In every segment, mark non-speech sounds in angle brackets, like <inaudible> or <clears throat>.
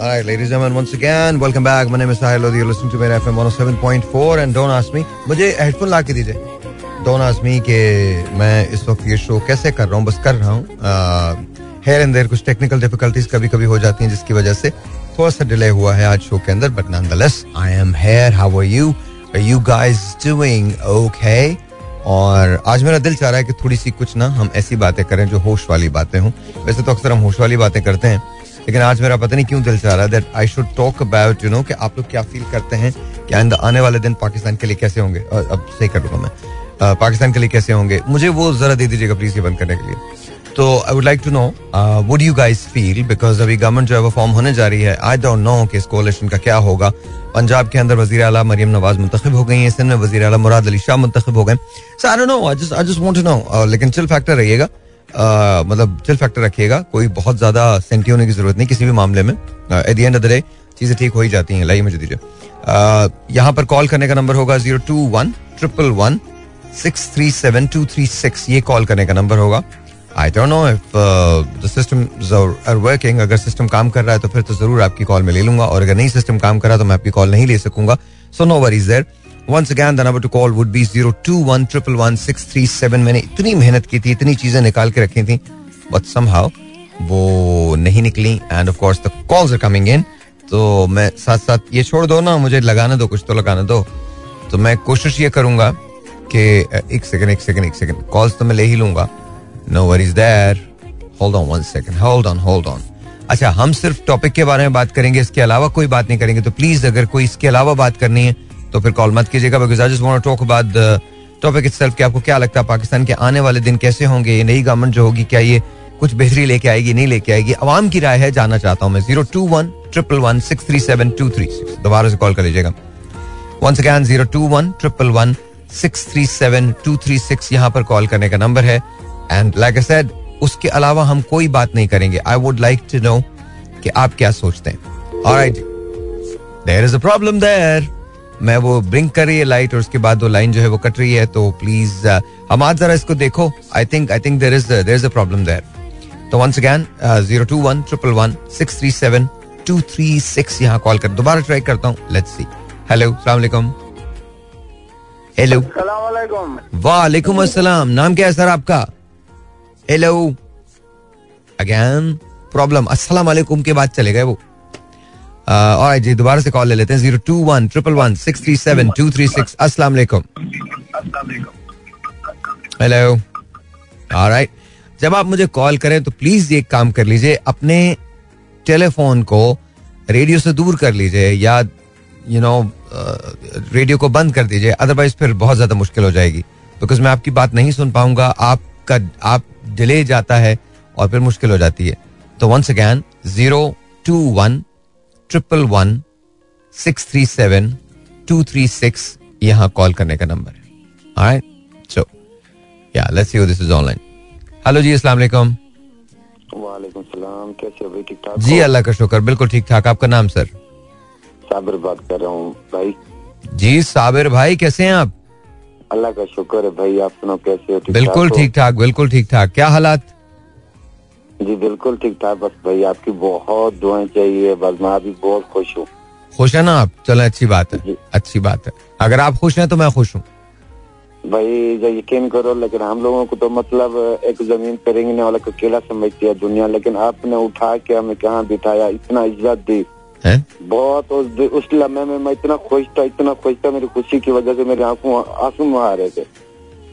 Alright, ladies and once again, welcome back. My name is Sahil Lodi. You're listening to Mera FM 107.4 and don't ask me. मुझे headphone ला के दीजिए. Don't ask me कि मैं इस वक्त ये शो कैसे कर रहा हूँ बस कर रहा हूँ हेयर एंड देयर कुछ टेक्निकल डिफिकल्टीज कभी कभी हो जाती हैं जिसकी वजह से थोड़ा सा डिले हुआ है आज शो के अंदर but nonetheless I am here how are you are you guys doing okay और आज मेरा दिल चाह रहा है कि थोड़ी सी कुछ ना हम ऐसी बातें करें जो होश वाली बातें हों वैसे तो अक्सर हम होश वाली बातें करते हैं लेकिन आज मेरा पता नहीं क्यों दिल चाह रहा है that I should talk about you know कि आप लोग क्या फील करते हैं कि आइंदा आने वाले दिन पाकिस्तान के लिए कैसे होंगे? अब सही कर लूँगा मैं। पाकिस्तान के लिए कैसे होंगे? मुझे वो जरा दे दीजिएगा प्लीज़ ये बंद करने के लिए। तो I would like to know would you guys feel because अभी गवर्नमेंट जो है वो फॉर्म होने जा रही है। आई डोंट नो कि इस कोalition का क्या होगा। पंजाब के अंदर वज़ीर अला मरियम नवाज़ मुंतखब हो गई हैं। सिंध में वज़ीर अला मुराद अली शाह मुंतखब हो गए। So I don't know just just want to know लेकिन चिल फैक्टर रहिएगा। मतलब चिल फैक्टर रखिएगा, कोई बहुत ज़्यादा सेंटी होने की ज़रूरत नहीं किसी भी मामले में। At the end of the day चीज़ें ठीक हो ही जाती हैं, लाइए मुझे दीजिए। यहाँ पर कॉल करने का नंबर होगा zero two one triple one six three seven two three six ये कॉल करने का नंबर होगा। I don't know if the system are working अगर सिस्टम काम कर रहा है तो फिर तो ज़रूर आपकी कॉल में ले लूँगा, और अगर नहीं सिस्टम काम कर रहा तो मैं आपकी कॉल नहीं ले सकूँगा। So no worries there once again the number to call would be zero two one triple one six three seven मैंने इतनी मेहनत की थी, इतनी चीज़ें निकाल के रखी थी बट समहाउ वो नहीं निकली and of course the calls are coming in तो मैं साथ साथ ये छोड़ दो ना, मुझे लगाने दो, कुछ तो लगाने दो। तो मैं कोशिश ये करूँगा कि एक सेकंड एक सेकंड एक सेकंड कॉल्स तो मैं ले ही लूँगा। No worries there hold on one second hold on hold on अच्छा हम सिर्फ़ टॉपिक के बारे में बात करेंगे, इसके अलावा कोई बात नहीं करेंगे। तो प्लीज़ अगर कोई इसके अलावा बात करनी है तो फिर कॉल मत कीजिएगा because I just want talk about the topic itself कि आपको क्या लगता है, पाकिस्तान के आने वाले दिन कैसे होंगे? ये नई गवर्नमेंट जो होगी, क्या ये कुछ बेहतरी लेके आएगी, नहीं लेके आएगी? आवाम की राय है, जानना चाहता हूँ मैं। Zero two one triple one six three seven two three six दोबारा से कॉल कर लीजिएगा। Once again zero two one triple one six three seven two three six यहाँ पर कॉल करने का नंबर है। एंड लाइक आई सेड उसके अलावा हम कोई बात नहीं करेंगे। I would like to know कि आप क्या सोचते हैं। Alright there is a problem there मैं वो ब्रिंक कर रही है लाइट और उसके बाद वो लाइन जो है वो कट रही है तो प्लीज़ हम आज जरा इसको देखो। I think I think there is there is a problem there तो once again zero two one triple one six three seven two three six यहाँ कॉल कर दोबारा ट्राई करता हूँ। लेट्स सी हेलो सलामकुम हेलो वालेकुम अस्सलाम। नाम क्या है सर आपका? हेलो अगैन प्रॉब्लम अस्सलाम वालेकुम के बाद चले गए वो। और जी, दोबारा से कॉल ले लेते हैं zero two one triple one six three seven two three six अस्सलाम हेलो राइट जब आप मुझे कॉल करें तो प्लीज़ ये काम कर लीजिए, अपने टेलीफोन को रेडियो से दूर कर लीजिए, या यू नो रेडियो को बंद कर दीजिए अदरवाइज़ फिर बहुत ज़्यादा मुश्किल हो जाएगी। बिकॉज़ मैं आपकी बात नहीं सुन पाऊँगा, आपका, आप डिले जाता है, और फिर मुश्किल हो जाती है। तो once again zero two one triple one six three seven two three six यहाँ कॉल करने का नंबर है। सो या let's see this is online hello जी अस्सलाम वालेकुम। वालेकुम सलाम कैसे हो ठीक ठाक जी अल्लाह का शुक्र बिल्कुल ठीक ठाक। आपका नाम सर? साबिर बात कर रहा हूँ भाई। जी साबिर भाई कैसे हैं आप? अल्लाह का शुक्र है भाई आप सुनो कैसे हो? बिल्कुल ठीक ठाक बिल्कुल ठीक ठाक। क्या हालात? जी बिल्कुल ठीक ठाक। बस भाई आपकी बहुत दुआएँ चाहिए। बस मैं अभी बहुत खुश हूँ। खुश है ना आप? चलो अच्छी बात है। अच्छी बात है। अगर आप खुश हैं तो मैं खुश हूँ। भाई जो यकीन करो लेकिन हम लोगों को तो मतलब एक ज़मीन पे रेंगने वाला को केला समझती है दुनिया लेकिन आपने उठा के हमें कहाँ बिठाया? इतना इज़्ज़त दी। हैं? बहुत उस उस लम्हे में मैं इतना खुश था इतना खुश था मेरी खुशी की वजह से मेरे आँखों आँसू आ रहे थे।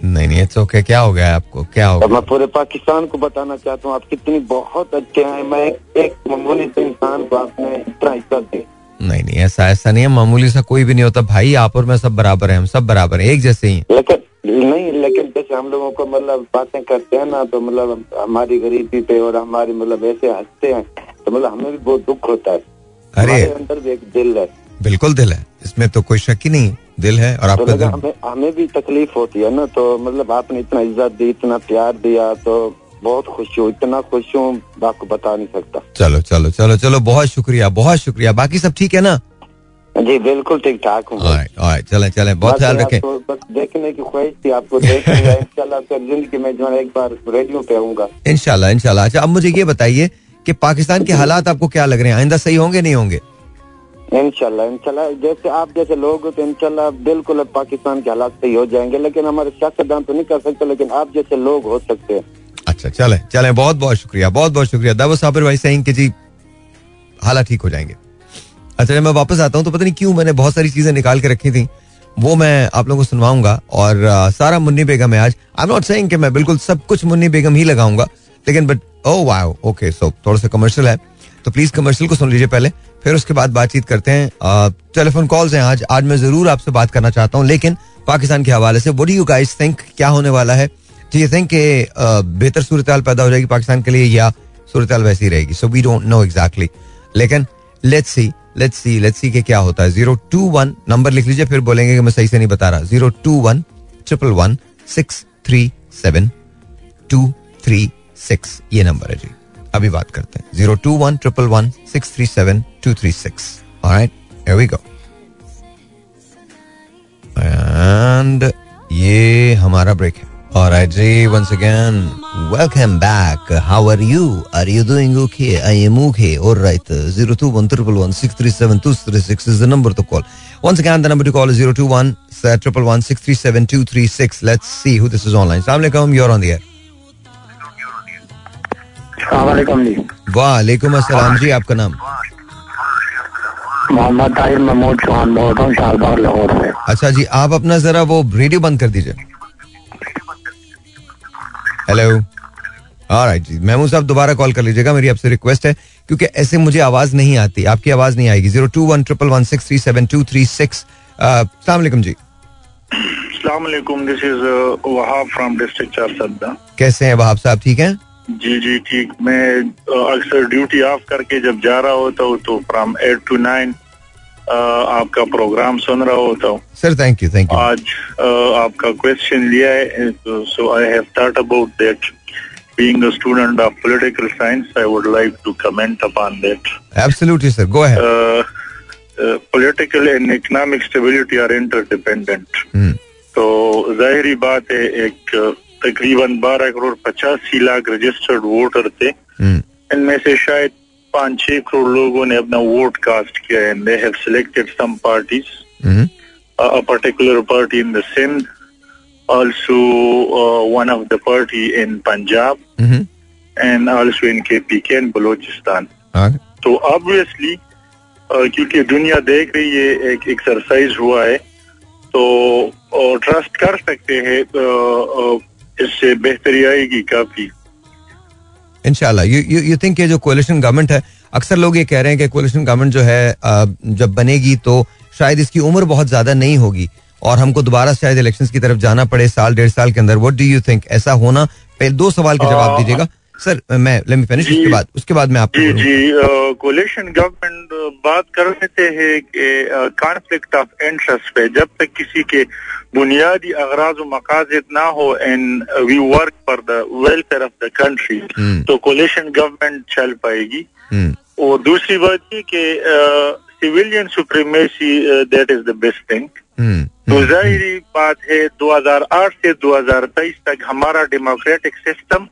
नहीं नहीं इट्स ओके क्या हो गया आपको? क्या हो गया? मैं पूरे पाकिस्तान को बताना चाहता हूँ आप कितनी बहुत अच्छे हैं मैं एक मामूली से इंसान को आपने नहीं नहीं ऐसा ऐसा नहीं है मामूली सा कोई भी नहीं होता। भाई आप और मैं सब बराबर हैं हम सब बराबर हैं एक जैसे ही लेकिन नहीं लेकिन जैसे हम लोगों को मतलब बातें करते हैं ना तो मतलब हमारी गरीबी पे और हमारी मतलब ऐसे हँसते हैं तो मतलब हमें भी बहुत दुख होता है। अरे। अंदर भी एक दिल है। बिल्कुल दिल है। इसमें तो कोई शक ही नहीं दिल है और तो आपका लगा दिल। हमें हमें भी तकलीफ़ होती है ना तो मतलब आपने इतना इज़्ज़त दी इतना प्यार दिया तो बहुत खुश हूँ इतना खुश हूँ आपको बता नहीं सकता। चलो चलो चलो चलो बहुत शुक्रिया बहुत शुक्रिया। बाकी सब ठीक है ना? जी बिल्कुल ठीक ठाक हूँ। चलें चलें बहुत ख्याल रखें। बस देखने की ख्वाहिश थी आपको ज़िंदगी में जो है एक बार रेडियो पे आऊँगा। इनशाला इनशाला अच्छा अब मुझे ये बताइए कि पाकिस्तान के हालात आपको क्या लग रहे हैं? आइंदा सही होंगे नहीं होंगे? इनशाला इनशाला जैसे आप जैसे लोग तो इनशाला बिल्कुल पाकिस्तान के हालात सही हो जाएँगे लेकिन हमारे सियासतदान तो नहीं कर सकते लेकिन आप जैसे लोग हो सकते हैं। अच्छा चले चले। बहुत बहुत शुक्रिया बहुत बहुत शुक्रिया। दावा साबिर भाई सही कि जी हालात ठीक हो जाएँगे। अच्छा मैं वापस आता हूँ तो पता नहीं क्यों मैंने बहुत सारी चीज़ें निकाल के रखी थी वो मैं आप लोगों को सुनवाऊँगा। और आ, सारा मुन्नी बेगम है आज। आई एम नॉट सेइंग कि मैं बिल्कुल सब कुछ मुन्नी बेगम ही लगाऊँगा लेकिन but oh wow okay so थोड़ा सा कमर्शियल है। तो प्लीज़ कमर्शियल को सुन लीजिए पहले, फिर उसके बाद बातचीत करते हैं। टेलीफोन कॉल्स हैं आज। आज मैं ज़रूर आपसे बात करना चाहता हूँ, लेकिन पाकिस्तान के हवाले से वट यू गाइस थिंक क्या होने वाला है? तो ये थिंक बेहतर सूरत पैदा हो जाएगी पाकिस्तान के लिए, या सूरत वैसी रहेगी? So we don't know exactly लेकिन let's see let's see let's see के क्या होता है। ज़ीरो टू वन नंबर लिख लीजिए, फिर बोलेंगे कि मैं सही से नहीं बता रहा। Zero two one triple one six three seven two three six ये नंबर है जी। अभी बात करते हैं। Zero two one triple one six three seven two three six right we go and ये हमारा ब्रेक है। और आई जी once again welcome back how are you are you doing okay I am okay और right zero two one triple one six three seven two three six is the number to call once again the number to call zero two one triple one six three seven two three six let's see who this is online सलाम अलैकुम you are on the air वालेकुम अस्सलाम जी आपका नाम? मोहम्मद ताहिर महमूद चौहान बोल रहा हूँ शाहबाग लाहौर से। अच्छा जी आप अपना जरा वो रेडियो बंद कर दीजिए। हेलो राइट जी महमूद साहब दोबारा कॉल कर लीजिएगा मेरी आपसे रिक्वेस्ट है क्योंकि ऐसे मुझे आवाज़ नहीं आती आपकी आवाज़ नहीं आएगी। Zero two one triple one six three seven two three six. सलामकुम जी। This is Wahab from district Charsadda कैसे हैं वहाब साहब ठीक हैं? जी जी ठीक। मैं अक्सर ड्यूटी ऑफ़ करके जब जा रहा होता हूँ तो फ्रॉम एट टू नाइन आपका प्रोग्राम सुन रहा होता हूँ। Sir thank you thank you आज आपका क्वेश्चन लिया है so I have thought about that being a student of political science I would like to comment upon that absolutely sir go ahead political and economic stability are interdependent तो ज़ाहिर बात है एक uh, uh तकरीबन बारह करोड़ पचासी lakh registered voter थे hmm. इनमें से शायद पाँच छह करोड़ लोगों ने अपना वोट कास्ट किया and they have selected some parties a particular party in the Sindh, also uh, one of the party in Punjab, mm-hmm. and also in KPK and Balochistan. Okay. तो ऑब्वियसली क्योंकि दुनिया देख रही है एक exercise हुआ है तो ट्रस्ट कर सकते हैं इससे बेहतरी आएगी काफ़ी। इनशाला यू यू यू थिंक ये जो कोलिशन गवर्नमेंट है अक्सर लोग ये कह रहे हैं कि कोलिशन गवर्नमेंट जो है जब बनेगी तो शायद इसकी उम्र बहुत ज़्यादा नहीं होगी और हमको दोबारा शायद इलेक्शंस की तरफ़ जाना पड़े साल डेढ़ साल के अंदर। व्हाट डू यू थिंक ऐसा होना? पहले दो सवाल के जवाब दीजिएगा। सर मैं लेट मी फिनिश उसके बाद उसके बाद मैं आपको जी जी कोलिशन गवर्नमेंट बात कर लेते हैं कि कॉन्फ्लिक्ट ऑफ़ इंटरेस्ट पे जब तक किसी के बुनियादी अगराज मकासद ना हो and we work for the welfare of the country तो कोलिशन गवर्नमेंट चल पाएगी और दूसरी बात ये कि civilian supremacy that is the best thing तो जाहिरी बात है 2008 से 2023 तक हमारा डेमोक्रेटिक सिस्टम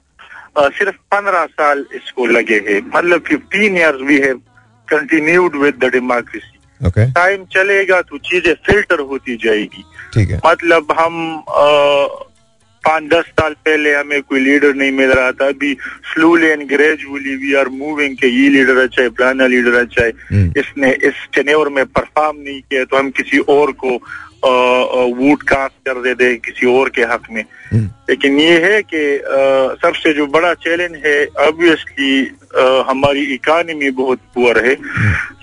सिर्फ़ 15 साल इसको लगे हैं मतलब 15 years we have continued with the democracy time चलेगा तो चीज़ें फ़िल्टर होती जाएगी ठीक है। मतलब हम पाँच दस साल पहले हमें कोई लीडर नहीं मिल रहा था। अभी slowly and gradually we are moving के ये लीडर अच्छा है प्लाना लीडर अच्छा है। इसने इस टेन्योर में परफॉर्म नहीं किया तो हम किसी और को वोट कास्ट कर दे दे किसी और के हक में। लेकिन ये है कि सबसे जो बड़ा चैलेंज है ऑब्वियसली हमारी इकानमी बहुत पुअर है।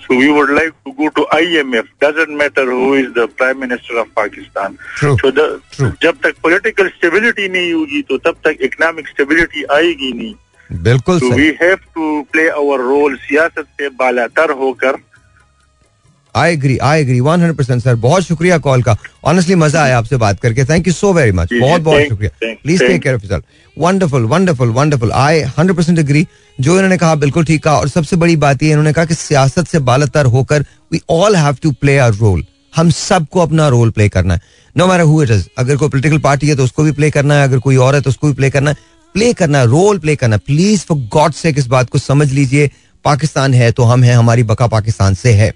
So we would like to go to IMF doesn't matter who is the prime minister of Pakistan तो जब तक पॉलिटिकल स्टेबिलिटी नहीं होगी तो तब तक इकोनॉमिक स्टेबिलिटी आएगी नहीं। बिल्कुल we have to play our role सियासत से बालातर होकर। I agree I agree one hundred percent sir बहुत शुक्रिया कॉल का। ऑनेस्टली मज़ा आया आपसे बात करके। Thank you so very much बहुत बहुत शुक्रिया। Please take care of wonderful wonderful wonderful I hundred percent agree जो इन्होंने कहा बिल्कुल ठीक कहा। और सबसे बड़ी बात ये इन्होंने कहा कि सियासत से बालतर होकर we all have to play a role हम सबको अपना रोल प्ले करना है। No matter who it is अगर कोई पोलिटिकल पार्टी है तो उसको भी प्ले करना है। अगर कोई और है तो उसको भी प्ले करना है। प्ले करना है रोल प्ले करना प्लीज़ फॉर गॉड से इस बात को समझ लीजिए। पाकिस्तान है तो हम हैं हमारी बका पाकिस्तान से है।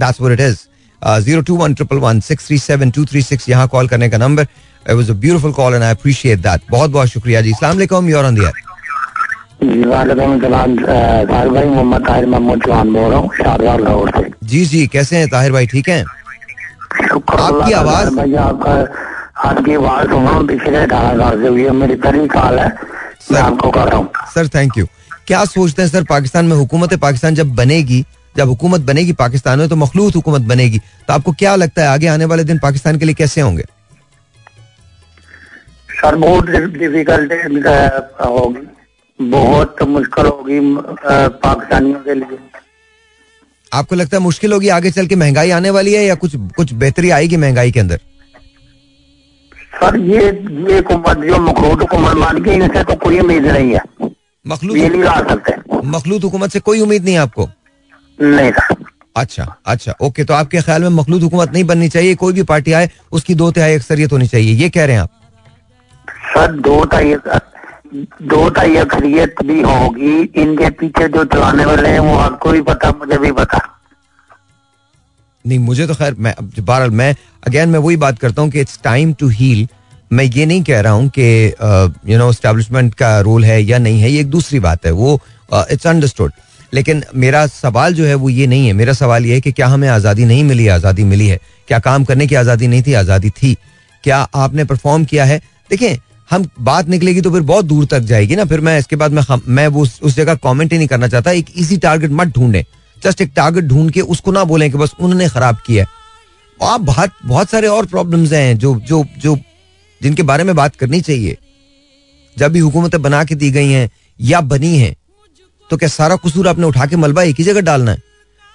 That's what it is zero two one triple one six three seven two three six यहाँ कॉल करने का number it was a beautiful call and I appreciate that बहुत बहुत शुक्रिया जी। अस्सलाम वालेकुम you are on the air जी जी कैसे हैं ताहिर भाई ठीक हैं? आपकी आवाज़- आपका आपकी आवाज़ सुन रहा हूँ पिछले अठारह साल से हुई मेरी पहली कॉल है मैं आपको कर रहा हूँ। सर थैंक यू क्या सोचते हैं सर पाकिस्तान में हुकूमत पाकिस्तान जब बनेगी जब हुकूमत बनेगी पाकिस्तान में तो मखलूत हुकूमत बनेगी। तो आपको क्या लगता है आगे आने वाले दिन पाकिस्तान के लिए कैसे होंगे? सर बहुत डिफ़िकल्ट होगी। बहुत मुश्किल होगी पाकिस्तानियों के लिए। आपको लगता है मुश्किल होगी आगे चल के महँगाई आने वाली है या कुछ कुछ बेहतरी आएगी महँगाई के अंदर? सर ये ये जो मखरूद हुकूमत मान के इनसे तो कोई उम्मीद नहीं है। ये मखलूत नहीं ला सकते। मखलूत हुकूमत से कोई उम्मीद नहीं है आपको? नहीं अच्छा अच्छा ओके तो आपके ख्याल में मखलूत हुकूमत नहीं बननी चाहिए? कोई भी पार्टी आए उसकी दो तिहाई अक्सरियत होनी चाहिए ये कह रहे हैं आप। सर दो टाई दो टाई अक्सरियत भी होगी। इनके पीछे जो चलाने वाले हैं वो आपको भी पता मुझे भी पता। नहीं मुझे तो खैर मैं बहरहाल मैं अगेन मैं वही बात करता हूँ कि इट्स टाइम टू हील मैं ये नहीं कह रहा हूँ कि यू नो स्टैब्लिशमेंट का रोल है या नहीं है ये एक दूसरी बात है। वो इट्स अंडरस्टूड लेकिन मेरा सवाल जो है वो ये नहीं है। मेरा सवाल ये है कि क्या हमें आज़ादी नहीं मिली? आज़ादी मिली है। क्या काम करने की आज़ादी नहीं थी? आज़ादी थी। क्या आपने परफॉर्म किया है? देखें हम बात निकलेगी तो फिर बहुत दूर तक जाएगी ना। फिर मैं इसके बाद मैं मैं वो उस, जगह कमेंट ही नहीं करना चाहता। एक इजी टारगेट मत ढूंढें। जस्ट एक टारगेट ढूंढ के उसको ना बोलें कि बस उन्होंने खराब किया है। आप बहुत बहुत सारे और प्रॉब्लम्स हैं जो जो जो जिनके बारे में बात करनी चाहिए। जब भी हुकूमतें बना के दी गई हैं या बनी हैं तो क्या सारा कसूर आपने उठा के मलबा एक ही जगह डालना है?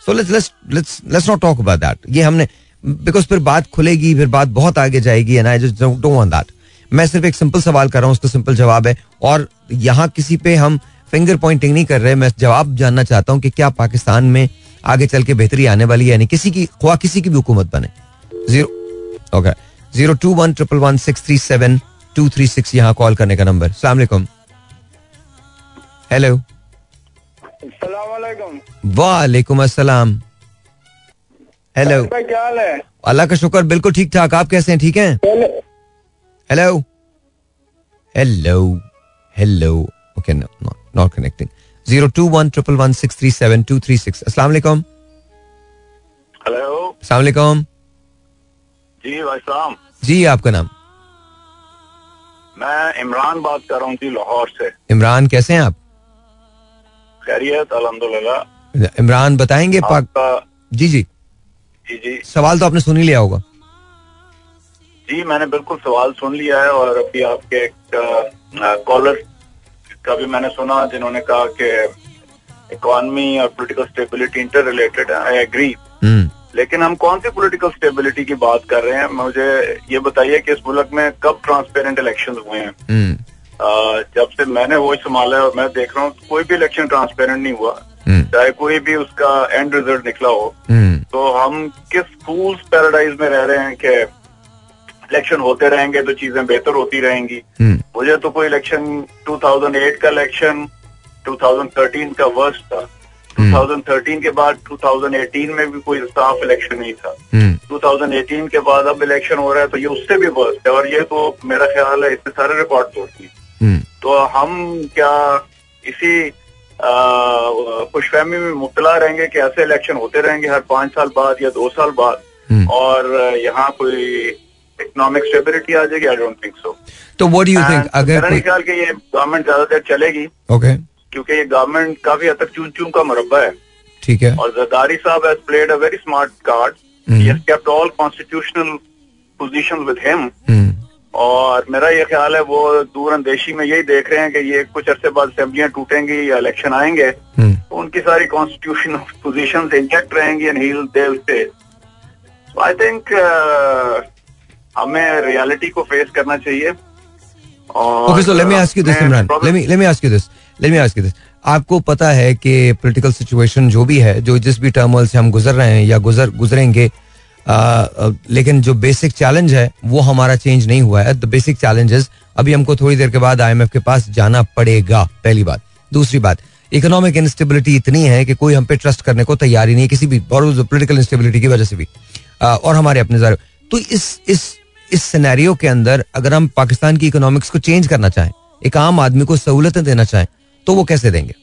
So let's let's let's let's not talk about that ये हमने बिकॉज़ फिर बात खुलेगी, फिर बात बहुत आगे जाएगी and I just don't want that मैं सिर्फ़ एक सिंपल सवाल कर रहा हूँ, उसका सिंपल जवाब है, और यहाँ किसी पे हम फिंगर पॉइंटिंग नहीं कर रहे, मैं जवाब जानना चाहता हूँ कि क्या पाकिस्तान में आगे चल के बेहतरी आने वाली है, यानी किसी की, ख्वा किसी की भी हुकूमत बने। Zero okay zero two one triple one six three seven two three six यहाँ कॉल करने का नंबर सलामकुम हेलो वालेकुम अस्सलाम। हेलो क्या हाल है? अल्लाह का शुक्र बिल्कुल ठीक ठाक। आप कैसे हैं? ठीक हैं? Hello hello hello okay not connecting zero two one triple one six three seven two three six अस्सलाम वालेकुम हेलो अस्सलाम वालेकुम जी भाई साहब। जी आपका नाम? मैं इमरान बात कर रहा हूँ जी लाहौर से। इमरान कैसे हैं आप? खैरियत अल्हम्दुलिल्लाह। इमरान बताएँगे पाक जी जी। जी जी। सवाल तो आपने सुन ही लिया होगा। जी मैंने बिल्कुल सवाल सुन लिया है और अभी आपके एक कॉलर का भी मैंने सुना जिन्होंने कहा कि इकोनॉमी और पॉलिटिकल स्टेबिलिटी इंटर रिलेटेड है आई एग्री। हम्म। लेकिन हम कौन सी पॉलिटिकल स्टेबिलिटी की बात कर रहे हैं? मुझे ये बताइए कि इस मुल्क में कब ट्रांसपेरेंट इलेक्शन हुए हैं? हम्म। जब से मैंने वो संभाला है और मैं देख रहा हूँ कोई भी इलेक्शन ट्रांसपेरेंट नहीं हुआ। हम्म। चाहे कोई भी उसका एंड रिज़ल्ट निकला हो। हम्म। तो हम किस फूल्स पैराडाइज में रह रहे हैं कि इलेक्शन होते रहेंगे तो चीज़ें बेहतर होती रहेंगी। हम्म। मुझे तो कोई इलेक्शन 2008 का इलेक्शन 2013 का वर्स्ट था। 2013 के बाद 2018 में भी कोई साफ़ इलेक्शन नहीं था। हम्म। 2018 के बाद अब इलेक्शन हो रहा है तो ये उससे भी वर्स्ट है। और ये तो मेरा ख्याल है इससे सारे रिकॉर्ड तोड़ती है तो हम क्या इसी खुशफहमी में मुबतला रहेंगे कि ऐसे इलेक्शन होते रहेंगे हर पाँच साल बाद या दो साल बाद? हम्म। और यहाँ कोई इकोनॉमिक स्टेबिलिटी आ जाएगी? आई डोंट थिंक सो तो व्हाट डू यू थिंक अगर मेरा ख्याल कि ये गवर्नमेंट ज़्यादा देर चलेगी। ओके क्योंकि ये गवर्नमेंट काफ़ी हद तक चून चून का मुरब्बा है। ठीक है। और जरदारी साहब has played a very smart card. He has kept all constitutional positions with him और मेरा ये ख्याल है वो दूर अंदेशी में यही देख रहे हैं कि ये कुछ अरसे बाद असेंबलियाँ टूटेंगी या इलेक्शन आएँगे हम्म। तो उनकी सारी कॉन्स्टिट्यूशन पोजिशन इंटेक्ट रहेंगी and they stay so I think हमें रियलिटी को फेस करना चाहिए और let me ask you this Imran let me let me ask you this let me ask you this आपको पता है कि पॉलिटिकल सिचुएशन जो भी है जो जिस भी टर्मल से हम गुजर रहे हैं या गुजर गुजरेंगे लेकिन जो बेसिक चैलेंज है वो हमारा चेंज नहीं हुआ है। द बेसिक चैलेंजेस अभी हमको थोड़ी देर के बाद आईएमएफ के पास जाना पड़ेगा। पहली बात। दूसरी बात इकोनॉमिक इंस्टेबिलिटी इतनी है कि कोई हम पे ट्रस्ट करने को तैयार ही नहीं है किसी भी और पोलिटिकल इंस्टेबिलिटी की वजह से भी। और हमारे अपने जर तो इस इस इस सिनेरियो के अंदर अगर हम पाकिस्तान की इकोनॉमिक्स को चेंज करना चाहें एक आम आदमी को सहूलतें देना चाहें तो वो कैसे देंगे?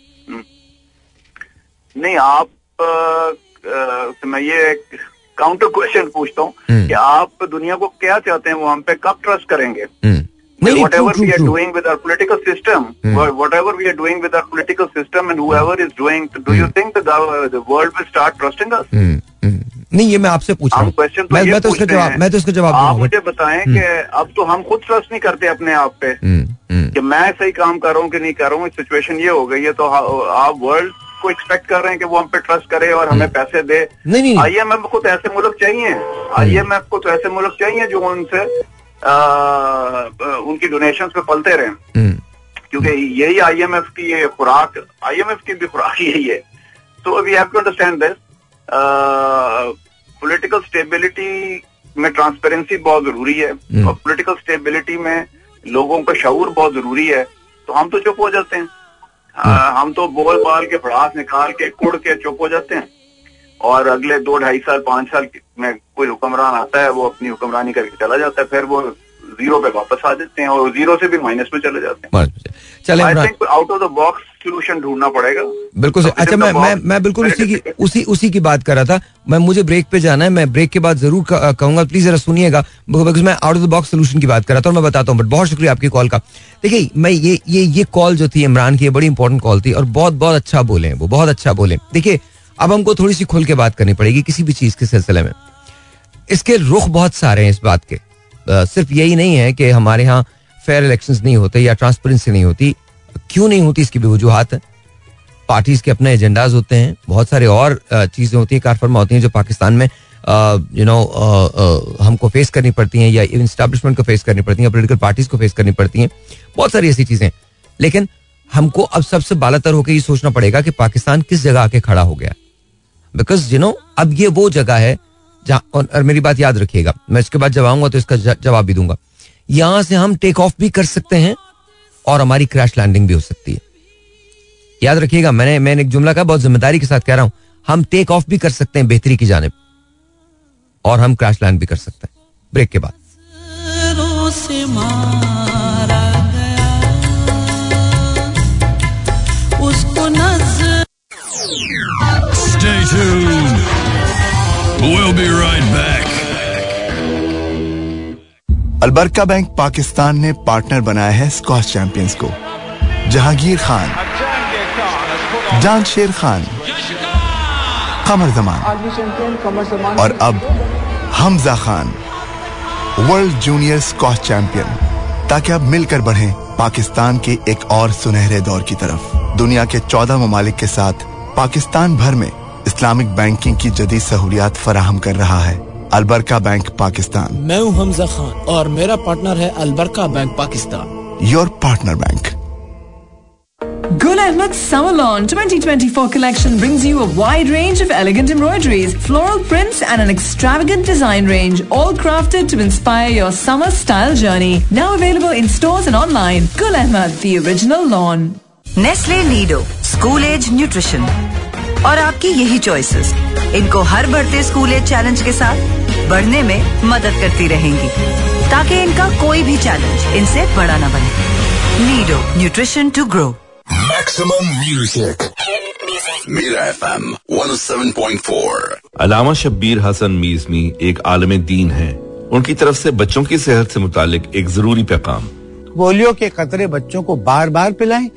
नहीं आप आ, आ, मैं ये काउंटर क्वेश्चन पूछता हूँ हम्म। कि आप दुनिया को क्या चाहते हैं वो हम पे कब ट्रस्ट करेंगे हम्म। whatever we are doing with our political system, hmm. whatever we are doing with our political system, and whoever is doing, do you think the the world will start trusting us? Hmm. नहीं ये मैं आपसे पूछ रहा हूँ question तो मैं, मैं तो इसका जवाब मैं तो इसका जवाब आप मुझे बताएँ कि अब तो हम खुद ट्रस्ट नहीं करते अपने आप पे कि मैं सही काम कर रहा हूँ कि नहीं कर रहा हूँ सिचुएशन ये हो गई है तो आप वर्ल्ड को एक्सपेक्ट कर रहे हैं कि वो हम पे ट्रस्ट करे और हमें पैसे दे। नहीं नहीं आई एम एफ़ को तो ऐसे मुल्क चाहिए। आई एम एफ़ को तो ऐसे मुल्क चाहिए जो उनसे उनकी डोनेशन पे पलते रहे। हम्म। क्योंकि यही आईएमएफ की ये खुराक आईएमएफ की भी खुराक यही है। तो we have to understand this political stability में ट्रांसपेरेंसी बहुत ज़रूरी है। हम्म। और पॉलिटिकल स्टेबिलिटी में लोगों का शऊर बहुत ज़रूरी है। तो हम तो चुप हो जाते हैं। हम तो बोल बाल के भड़ास निकाल के, कुड़ के चुप हो जाते हैं। और अगले दो ढाई साल, पाँच साल में कोई हुक्मरान आता है, वो अपनी हुक्मरानी करके चला जाता है, फिर वो ज़ीरो पे वापस आ जाते हैं और ज़ीरो से भी माइनस में चले जाते हैं। चले out of the box solution ढूंढना पड़ेगा। बिल्कुल सही। अच्छा मैं मैं मैं बिल्कुल उसी की उसी उसी की बात कर रहा था। मैं मुझे ब्रेक पे जाना है। मैं ब्रेक के बाद ज़रूर कहूँगा। प्लीज़ जरा सुनिएगा। बिकॉज़ मैं out of the box solution की बात कर रहा था और मैं बताता हूँ। बट बहुत शुक्रिया आपकी कॉल का। देखिए मैं ये ये ये कॉल जो थी इमरान की ये बड़ी इंपॉर्टेंट कॉल थी और बहुत बहुत अच्छा बोले वो। बहुत अच्छा बोले। देखिए अब हमको थोड़ी सी खुल के बात करनी पड़ेगी किसी भी चीज़ के सिलसिले में। इसके रुख बहुत सारे हैं इस बात के। सिर्फ़ यही नहीं है कि हमारे यहाँ फेयर इलेक्शन नहीं होते या ट्रांसपेरेंसी नहीं होती। क्यों नहीं होती इसकी भी वजूहत पार्टीज़ के अपने एजेंडाज होते हैं। बहुत सारे और चीज़ें होती हैं, कारफरमा होती हैं जो पाकिस्तान में यू नो हमको फेस करनी पड़ती हैं या इवन स्टैब्लिशमेंट को फेस करनी पड़ती हैं पोलिटिकल पार्टीज़ को फेस करनी पड़ती हैं। बहुत सारी ऐसी चीज़ें लेकिन हमको अब सबसे बालातर होकर ये सोचना पड़ेगा कि पाकिस्तान किस जगह आके खड़ा हो गया। बिकॉज़ यू नो अब ये वो जगह है जहाँ और मेरी बात याद रखिएगा। मैं इसके बाद जब आऊँगा तो इसका जवाब भी दूँगा। यहाँ से हम टेक ऑफ़ भी कर सकते हैं और हमारी क्रैश लैंडिंग भी हो सकती है। याद रखिएगा मैंने मैंने एक जुमला का बहुत ज़िम्मेदारी के साथ कह रहा हूँ। हम टेक ऑफ़ भी कर सकते हैं बेहतरी की जानब और हम क्रैश लैंड भी कर सकते हैं। ब्रेक के बाद। Stay tuned. We'll be right back. Al Baraka bank Pakistan ने पार्टनर बनाया है स्कॉच चैंपियंस को जहांगीर खान जान शेर खान कमर जमान और अब Hamza Khan world junior squash champion ताकि अब मिलकर बढ़ें पाकिस्तान के एक और सुनहरे दौर की तरफ़ दुनिया के चौदह ममालिक के साथ पाकिस्तान भर में इस्लामिक बैंकिंग की जदीद सहूलियात फराहम कर रहा है अलबरका बैंक पाकिस्तान मैं हूँ हमजा खान और मेरा पार्टनर है Al Baraka bank Pakistan your partner bank Gul Ahmed Summer Lawn 2024 collection brings you a wide range of elegant embroideries, floral prints and an extravagant design range, all crafted to inspire your summer style journey. Now available in stores and online. Gul Ahmed, the original lawn. Nestle Nido, School Age Nutrition. और आपकी यही choices इनको हर बढ़ते school as challenge के साथ बढ़ने में मदद करती रहेंगी. ताकि इनका कोई भी चैलेंज इनसे बड़ा न बने. Nido nutrition to grow maximum music Allama Shabbir Hasan Maisami एक आलम दीन है। उनकी तरफ़ से बच्चों की सेहत से मुतालिक एक ज़रूरी पैगाम। पोलियो के खतरे बच्चों को बार बार पिलाएँ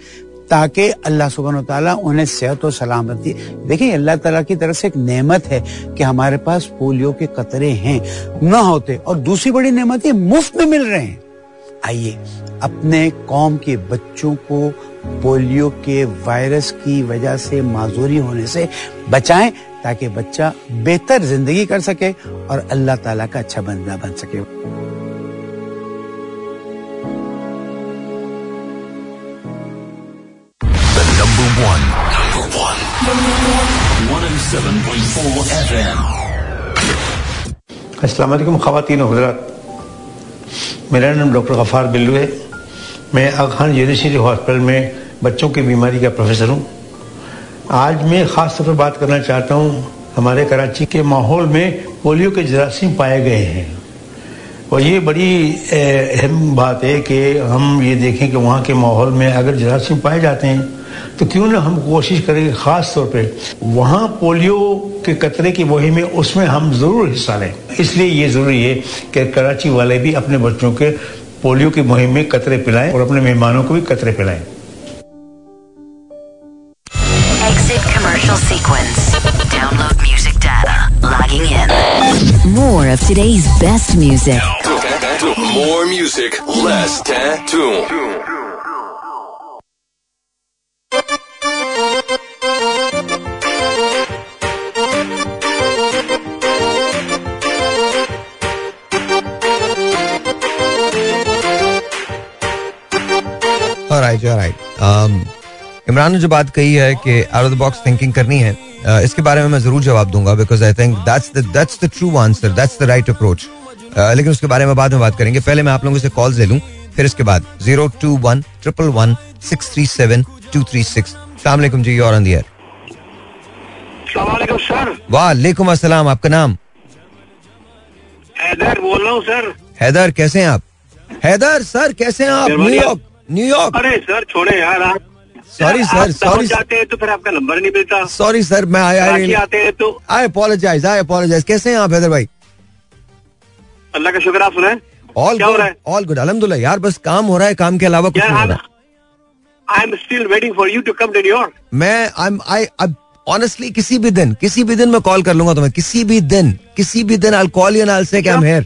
ताकि अल्लाह सुबन तला उन्हें सेहत और सलामती देखिए अल्लाह तला की तरफ़ से एक नेमत है कि हमारे पास पोलियो के कतरे हैं, न होते। और दूसरी बड़ी नेमत ये, मुफ़्त में मिल रहे हैं। आइए, अपने कौम के बच्चों को पोलियो के वायरस की वजह से माजूरी होने से बचाएँ, ताकि बच्चा बेहतर ज़िंदगी कर सके और अल्लाह ताला का अच्छा बंदा बन सके। One. 107.4 FM. अस्सलाम वालेकुम खवातीन हजरात मेरा नाम डॉक्टर गफ़ार बिल्लू है मैं आगा खान यूनिवर्सिटी हॉस्पिटल में बच्चों की बीमारी का प्रोफेसर हूँ आज मैं ख़ास तौर पर बात करना चाहता हूँ, हमारे कराची के माहौल में पोलियो के जरासीम पाए गए हैं और ये बड़ी अहम बात है कि हम ये देखें कि वहाँ के माहौल में अगर जरासीम पाए जाते हैं तो क्यों ना हम कोशिश करें ख़ास तौर पे वहाँ पोलियो के कतरे की मुहिम है उसमें हम ज़रूर हिस्सा लें इसलिए ये ज़रूरी है कि कराची वाले भी अपने बच्चों के पोलियो की मुहिम में कतरे पिलाएँ और अपने मेहमानों को भी कतरे पिलाएँ Exit commercial sequence. Download music data. Logging in. More of today's best music. More music, less tattoo. Alright. Um, Imran ने जो बात कही है कि out of the box thinking करनी है uh, इसके बारे में मैं ज़रूर जवाब दूँगा because I think that's the that's the true answer that's the right approach लेकिन उसके बारे में बाद में बात करेंगे। पहले मैं आप लोगों से कॉल्स ले लूँ फिर इसके बाद zero two one triple one six three seven two three six सलाम जी और अंदियर वालेकुम अस्सलाम आपका नाम? हैदर बोल रहा हूँ सर। हैदर कैसे हैं आप? हैदर सर कैसे हैं आप? न्यूयॉर्क न्यूयॉर्क अरे सर छोड़े यार आप आप sorry, पहुँच जाते हैं तो फिर आपका नंबर नहीं मिलता। सॉरी सर मैं आया आते हैं तो आई अपोलोजाइज आई अपोलोजाइज कैसे हैं आप हैदर भाई? अल्लाह का शुक्र आप सुनाए। ऑल गुड ऑल गुड अल्हम्दुलिल्लाह यार बस काम हो रहा है काम के अलावा कुछ नहीं हो रहा। I am still waiting for you to come to New York मैं आई एम आई ऑनेस्टली किसी भी दिन किसी भी दिन मैं कॉल कर लूँगा तुम्हें किसी भी दिन किसी भी दिन I call you and I say I am here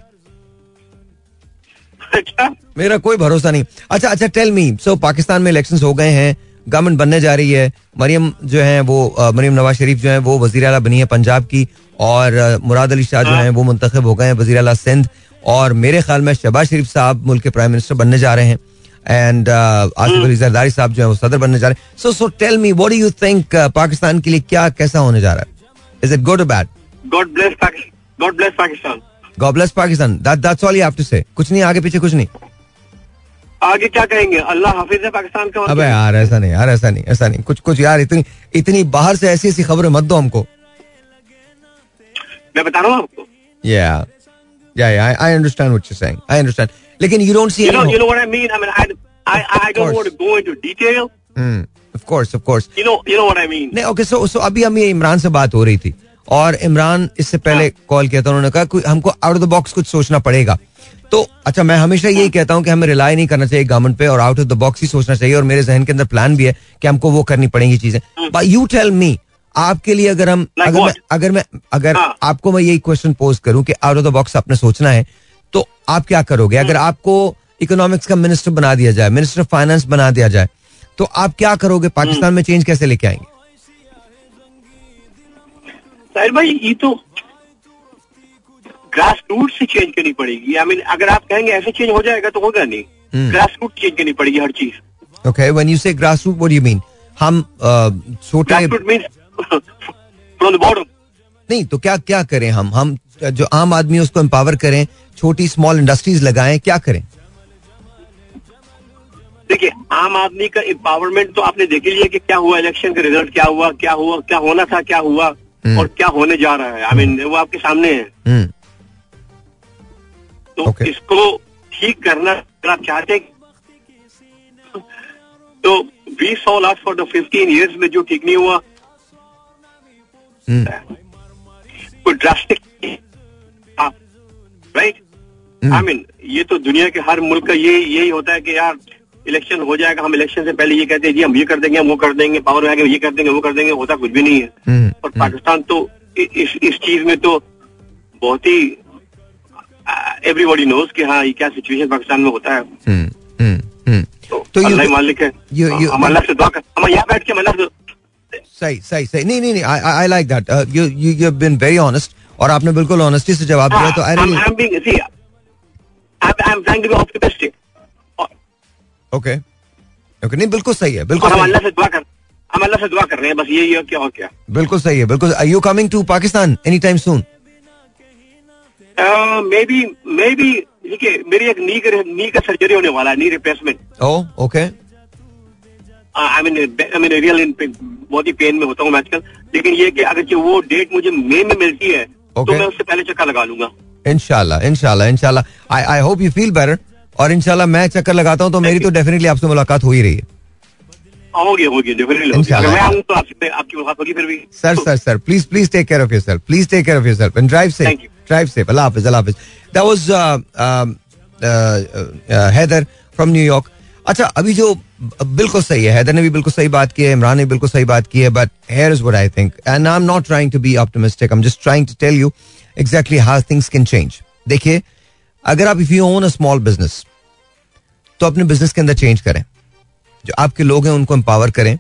मेरा कोई भरोसा नहीं। अच्छा अच्छा टेल मी सो पाकिस्तान में इलेक्शंस हो गए हैं गवर्नमेंट बनने जा रही है मरियम जो है वो मरियम नवाज़ शरीफ जो है वो वज़ीर अला बनी है पंजाब की और मुराद अली शाह जो है। वो मुंतखब हो गए हैं वज़ीर अला सिंध और मेरे ख्याल में शहबाज शरीफ साहब मुल्क के प्राइम मिनिस्टर बनने जा रहे हैं एंड आसिफ अली जरदारी साहब जो है वो सदर बनने जा रहे हैं। So so tell me what do you think Pakistan के लिए क्या कैसा होने जा रहा है? Is it good bad God bless God bless Pakistan. God bless Pakistan that that's all you have to say कुछ नहीं आगे पीछे कुछ नहीं। आगे क्या कहेंगे? अल्लाह हाफिज है पाकिस्तान का अबे यार ऐसा नहीं यार ऐसा नहीं ऐसा नहीं। कुछ कुछ यार इतनी इतनी बाहर से ऐसी ऐसी खबरें मत दो हमको। मैं बता रहा हूँ आपको? Yeah yeah yeah I understand what you saying I understand लेकिन you don't see you know you know what I mean? I mean I I I don't want to go into detail. Of course of course you know you know what I mean. नहीं okay so so अभी हम ये इमरान से बात हो रही थी। और इमरान इससे पहले कॉल किया था उन्होंने कहा कोई हमको आउट ऑफ़ द बॉक्स कुछ सोचना पड़ेगा। तो अच्छा मैं हमेशा यही कहता हूँ कि हमें रिलाई नहीं करना चाहिए गवर्नमेंट पे और आउट ऑफ़ द बॉक्स ही सोचना चाहिए और मेरे जहन के अंदर प्लान भी है कि हमको वो करनी पड़ेगी चीज़ें। बट यू टेल मी आपके लिए अगर हम Like अगर मैं अगर मैं अगर हाँ. आपको मैं यही क्वेश्चन पोज करूँ कि आउट ऑफ़ द बॉक्स आपने सोचना है तो आप क्या करोगे? अगर आपको इकोनॉमिक्स का मिनिस्टर बना दिया जाए मिनिस्टर ऑफ़ फाइनेंस बना दिया जाए तो आप क्या करोगे? पाकिस्तान में चेंज कैसे लेके आएँगे? साहिर भाई ये तो ग्रास रूट से चेंज करनी पड़ेगी। आई मीन अगर आप कहेंगे ऐसे चेंज हो जाएगा तो होगा नहीं. ग्रास रूट चेंज करनी पड़ेगी हर चीज़। Okay when you say grass root what do you mean हम छोटे grass root means from the bottom नहीं तो क्या क्या करें हम? हम जो आम आदमी उसको एम्पावर करें छोटी स्मॉल इंडस्ट्रीज़ लगाएँ क्या करें? देखिए आम आदमी का एम्पावरमेंट तो आपने देख लिया कि क्या हुआ इलेक्शन का रिज़ल्ट क्या हुआ क्या हुआ क्या होना था क्या हुआ। और क्या होने जा रहा है? आई मीन वो आपके सामने है। हम्म। तो इसको ठीक करना अगर आप चाहते तो we so last for the fifteen years में जो ठीक नहीं हुआ कोई ड्रास्टिक राइट आई मीन ये तो दुनिया के हर मुल्क का ये यही होता है कि यार इलेक्शन हो जाएगा हम इलेक्शन से पहले ये कहते हैं जी हम ये कर देंगे हम वो कर देंगे पावर में आके ये कर देंगे वो कर देंगे होता कुछ भी नहीं है। और पाकिस्तान तो इस इस चीज़ में तो बहुत ही एवरीबॉडी नोज़ कि हाँ ये क्या सिचुएशन पाकिस्तान में होता है। तो अल्लाह मालिक है। हम से दुआ हम यहाँ बैठ के से सही सही सही। नहीं नहीं नहीं I like that you you been very honest और आपने बिल्कुल ऑनेस्टी से जवाब दिया तो I really I'm being, see, I'm, I'm trying to be optimistic. Okay okay नहीं बिल्कुल सही है बिल्कुल हम अल्लाह से दुआ कर हम अल्लाह से दुआ कर रहे हैं बस यही है क्या और क्या? बिल्कुल सही है बिल्कुल are you coming to Pakistan any time soon maybe maybe देखिए मेरी एक नी का नी का सर्जरी होने वाला है knee replacement oh okay I mean I mean real in बहुत ही पेन में होता हूँ आजकल लेकिन ये कि अगर वो डेट मुझे मई में मिलती है तो मैं उससे पहले चक्कर लगा लूँगा। इनशाला इनशाला इनशाला I I hope you feel better और इनशाला मैं चक्कर लगाता हूँ तो मेरी तो डेफिनेटली आपसे मुलाकात हो ही रही है। होगी होगी डेफिनेटली होगी। इंशाल्लाह। अगर मैं आऊँ आपसे आपकी मुलाकात होगी फिर भी। Sir sir sir please please take care of yourself please take care of yourself and drive safe drive safe अल्लाह हाफिज अल्लाह हाफिज that was Haider from New York अच्छा अभी जो बिल्कुल सही है हैदर ने भी बिल्कुल सही बात की है इमरान ने बिल्कुल सही बात की है but here is what I think and I am not trying to be optimistic I am just trying to tell you exactly how things can change देखिए अगर आप if you own a small business तो अपने business के अंदर change करें। जो आपके लोग हैं उनको एम्पावर करें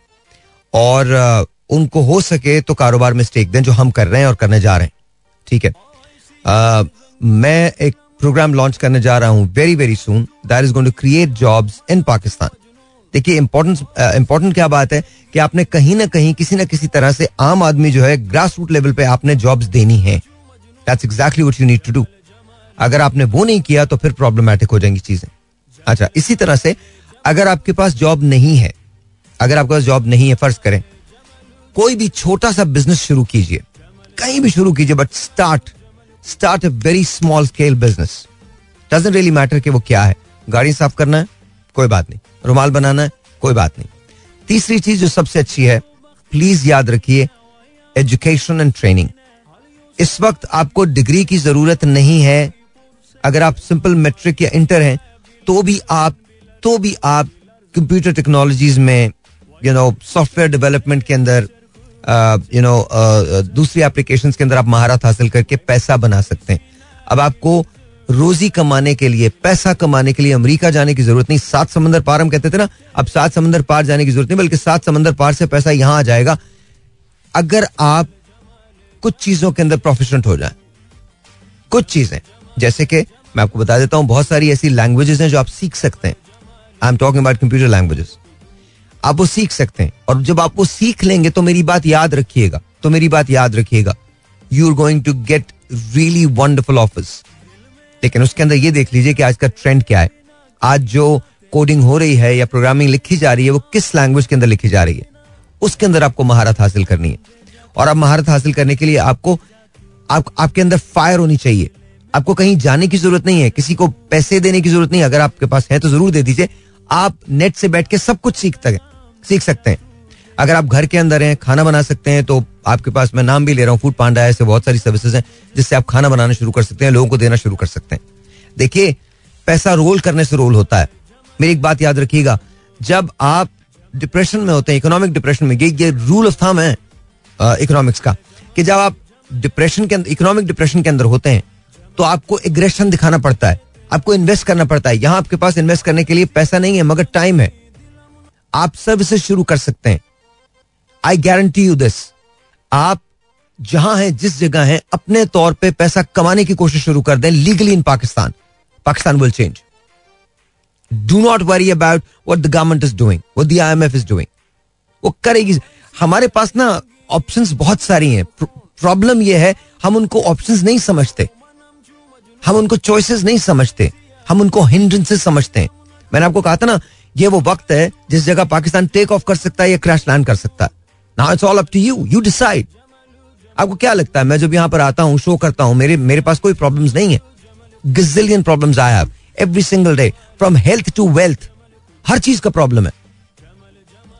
और उनको हो सके तो कारोबार में स्टेक दें जो हम कर रहे हैं और करने जा रहे हैं। ठीक है? अ, मैं एक प्रोग्राम लॉन्च करने जा रहा हूँ very very soon that is going to create jobs in Pakistan देखिए इंपॉर्टेंट इंपॉर्टेंट क्या बात है कि आपने कहीं ना कहीं किसी ना किसी तरह से आम आदमी जो है ग्रास रूट लेवल पे आपने जॉब्स देनी है। That's exactly what you need to do अगर आपने वो नहीं किया तो फिर प्रॉब्लमेटिक हो जाएँगी चीज़ें। अच्छा इसी तरह से अगर आपके पास जॉब नहीं है, अगर आपके पास जॉब नहीं है, फ़र्ज़ करें, कोई भी छोटा सा बिज़नेस शुरू कीजिए। कहीं भी शुरू कीजिए but start start a very small scale business doesn't really matter कि वो क्या है। गाड़ी साफ़ करना है, कोई बात नहीं। रुमाल बनाना है, कोई बात नहीं। तीसरी चीज़ जो सबसे अच्छी है प्लीज़ याद रखिए एजुकेशन एंड ट्रेनिंग इस वक्त आपको डिग्री की ज़रूरत नहीं है अगर आप सिंपल मेट्रिक या इंटर हैं तो भी आप तो भी आप कंप्यूटर टेक्नोलॉजीज़ में यू नो सॉफ्टवेयर डेवलपमेंट के अंदर यू नो दूसरी एप्लीकेशन के अंदर आप महारत हासिल करके पैसा बना सकते हैं। अब आपको रोजी कमाने के लिए, पैसा कमाने के लिए अमेरिका जाने की ज़रूरत नहीं। सात समंदर पार, हम कहते थे ना, अब सात समंदर पार जाने की ज़रूरत नहीं, बल्कि सात समंदर पार से पैसा यहाँ आ जाएगा। अगर आप कुछ चीज़ों के अंदर प्रोफिशेंट हो जाए, कुछ चीज़ें, जैसे कि मैं आपको बता देता हूँ बहुत सारी ऐसी लैंग्वेजेस हैं जो आप सीख सकते हैं। I am talking about computer languages आप वो सीख सकते हैं। और जब आप वो सीख लेंगे तो मेरी बात याद रखिएगा। तो मेरी बात याद रखिएगा। You are going to get really wonderful office लेकिन उसके अंदर ये देख लीजिए कि आज का ट्रेंड क्या है। आज जो कोडिंग हो रही है या प्रोग्रामिंग लिखी जा रही है वो किस लैंग्वेज के अंदर लिखी जा रही है? उसके अंदर आपको महारत हासिल करनी है। और आप महारत हासिल करने के लिए आपको आप, आपके अंदर फायर होनी चाहिए। आपको कहीं जाने की ज़रूरत नहीं है, किसी को पैसे देने की ज़रूरत नहीं है, अगर आपके पास है तो ज़रूर दे दीजिए। आप नेट से बैठ के सब कुछ सीख तक सीख सकते हैं। अगर आप घर के अंदर हैं, खाना बना सकते हैं तो आपके पास मैं नाम भी ले रहा हूँ फ़ूड पांडा ऐसे बहुत सारी सर्विसेज़ हैं, जिससे आप खाना बनाना शुरू कर सकते हैं, लोगों को देना शुरू कर सकते हैं। देखिए, पैसा रोल करने से रोल होता है। मेरी एक बात याद रखिएगा, जब आप डिप्रेशन में होते हैं इकोनॉमिक डिप्रेशन में, ये ये रूल ऑफ़ थम है इकोनॉमिक्स का, कि जब आप डिप्रेशन के अंदर इकोनॉमिक डिप्रेशन के अंदर होते हैं तो आपको एग्रेशन दिखाना पड़ता है। आपको इन्वेस्ट करना पड़ता है। यहाँ आपके पास इन्वेस्ट करने के लिए पैसा नहीं है, मगर टाइम है। आप सर्विसेज़ शुरू कर सकते हैं। आई गारंटी यू दिस आप जहाँ हैं, जिस जगह हैं, अपने तौर पे पैसा कमाने की कोशिश शुरू कर दें legally in Pakistan Pakistan will change do not worry about what the government is doing what the IMF is doing वो करेगी। हमारे पास ना ऑप्शंस बहुत सारी हैं। प्रॉब्लम यह है, हम उनको ऑप्शंस नहीं समझते। हम उनको चॉइसेस नहीं समझते, हम उनको हिंड्रेंसेस समझते हैं। मैंने आपको कहा था ना, ये वो वक्त है, जिस जगह पाकिस्तान टेक ऑफ़ कर सकता है, या क्रैश लैंड कर सकता है। Now it's all up to you you decide आपको क्या लगता है, मैं जब यहाँ पर आता हूँ शो करता हूँ, मेरे मेरे पास कोई प्रॉब्लम्स नहीं है? Gazillion problems I have every single day from health to wealth हर चीज़ का प्रॉब्लम है।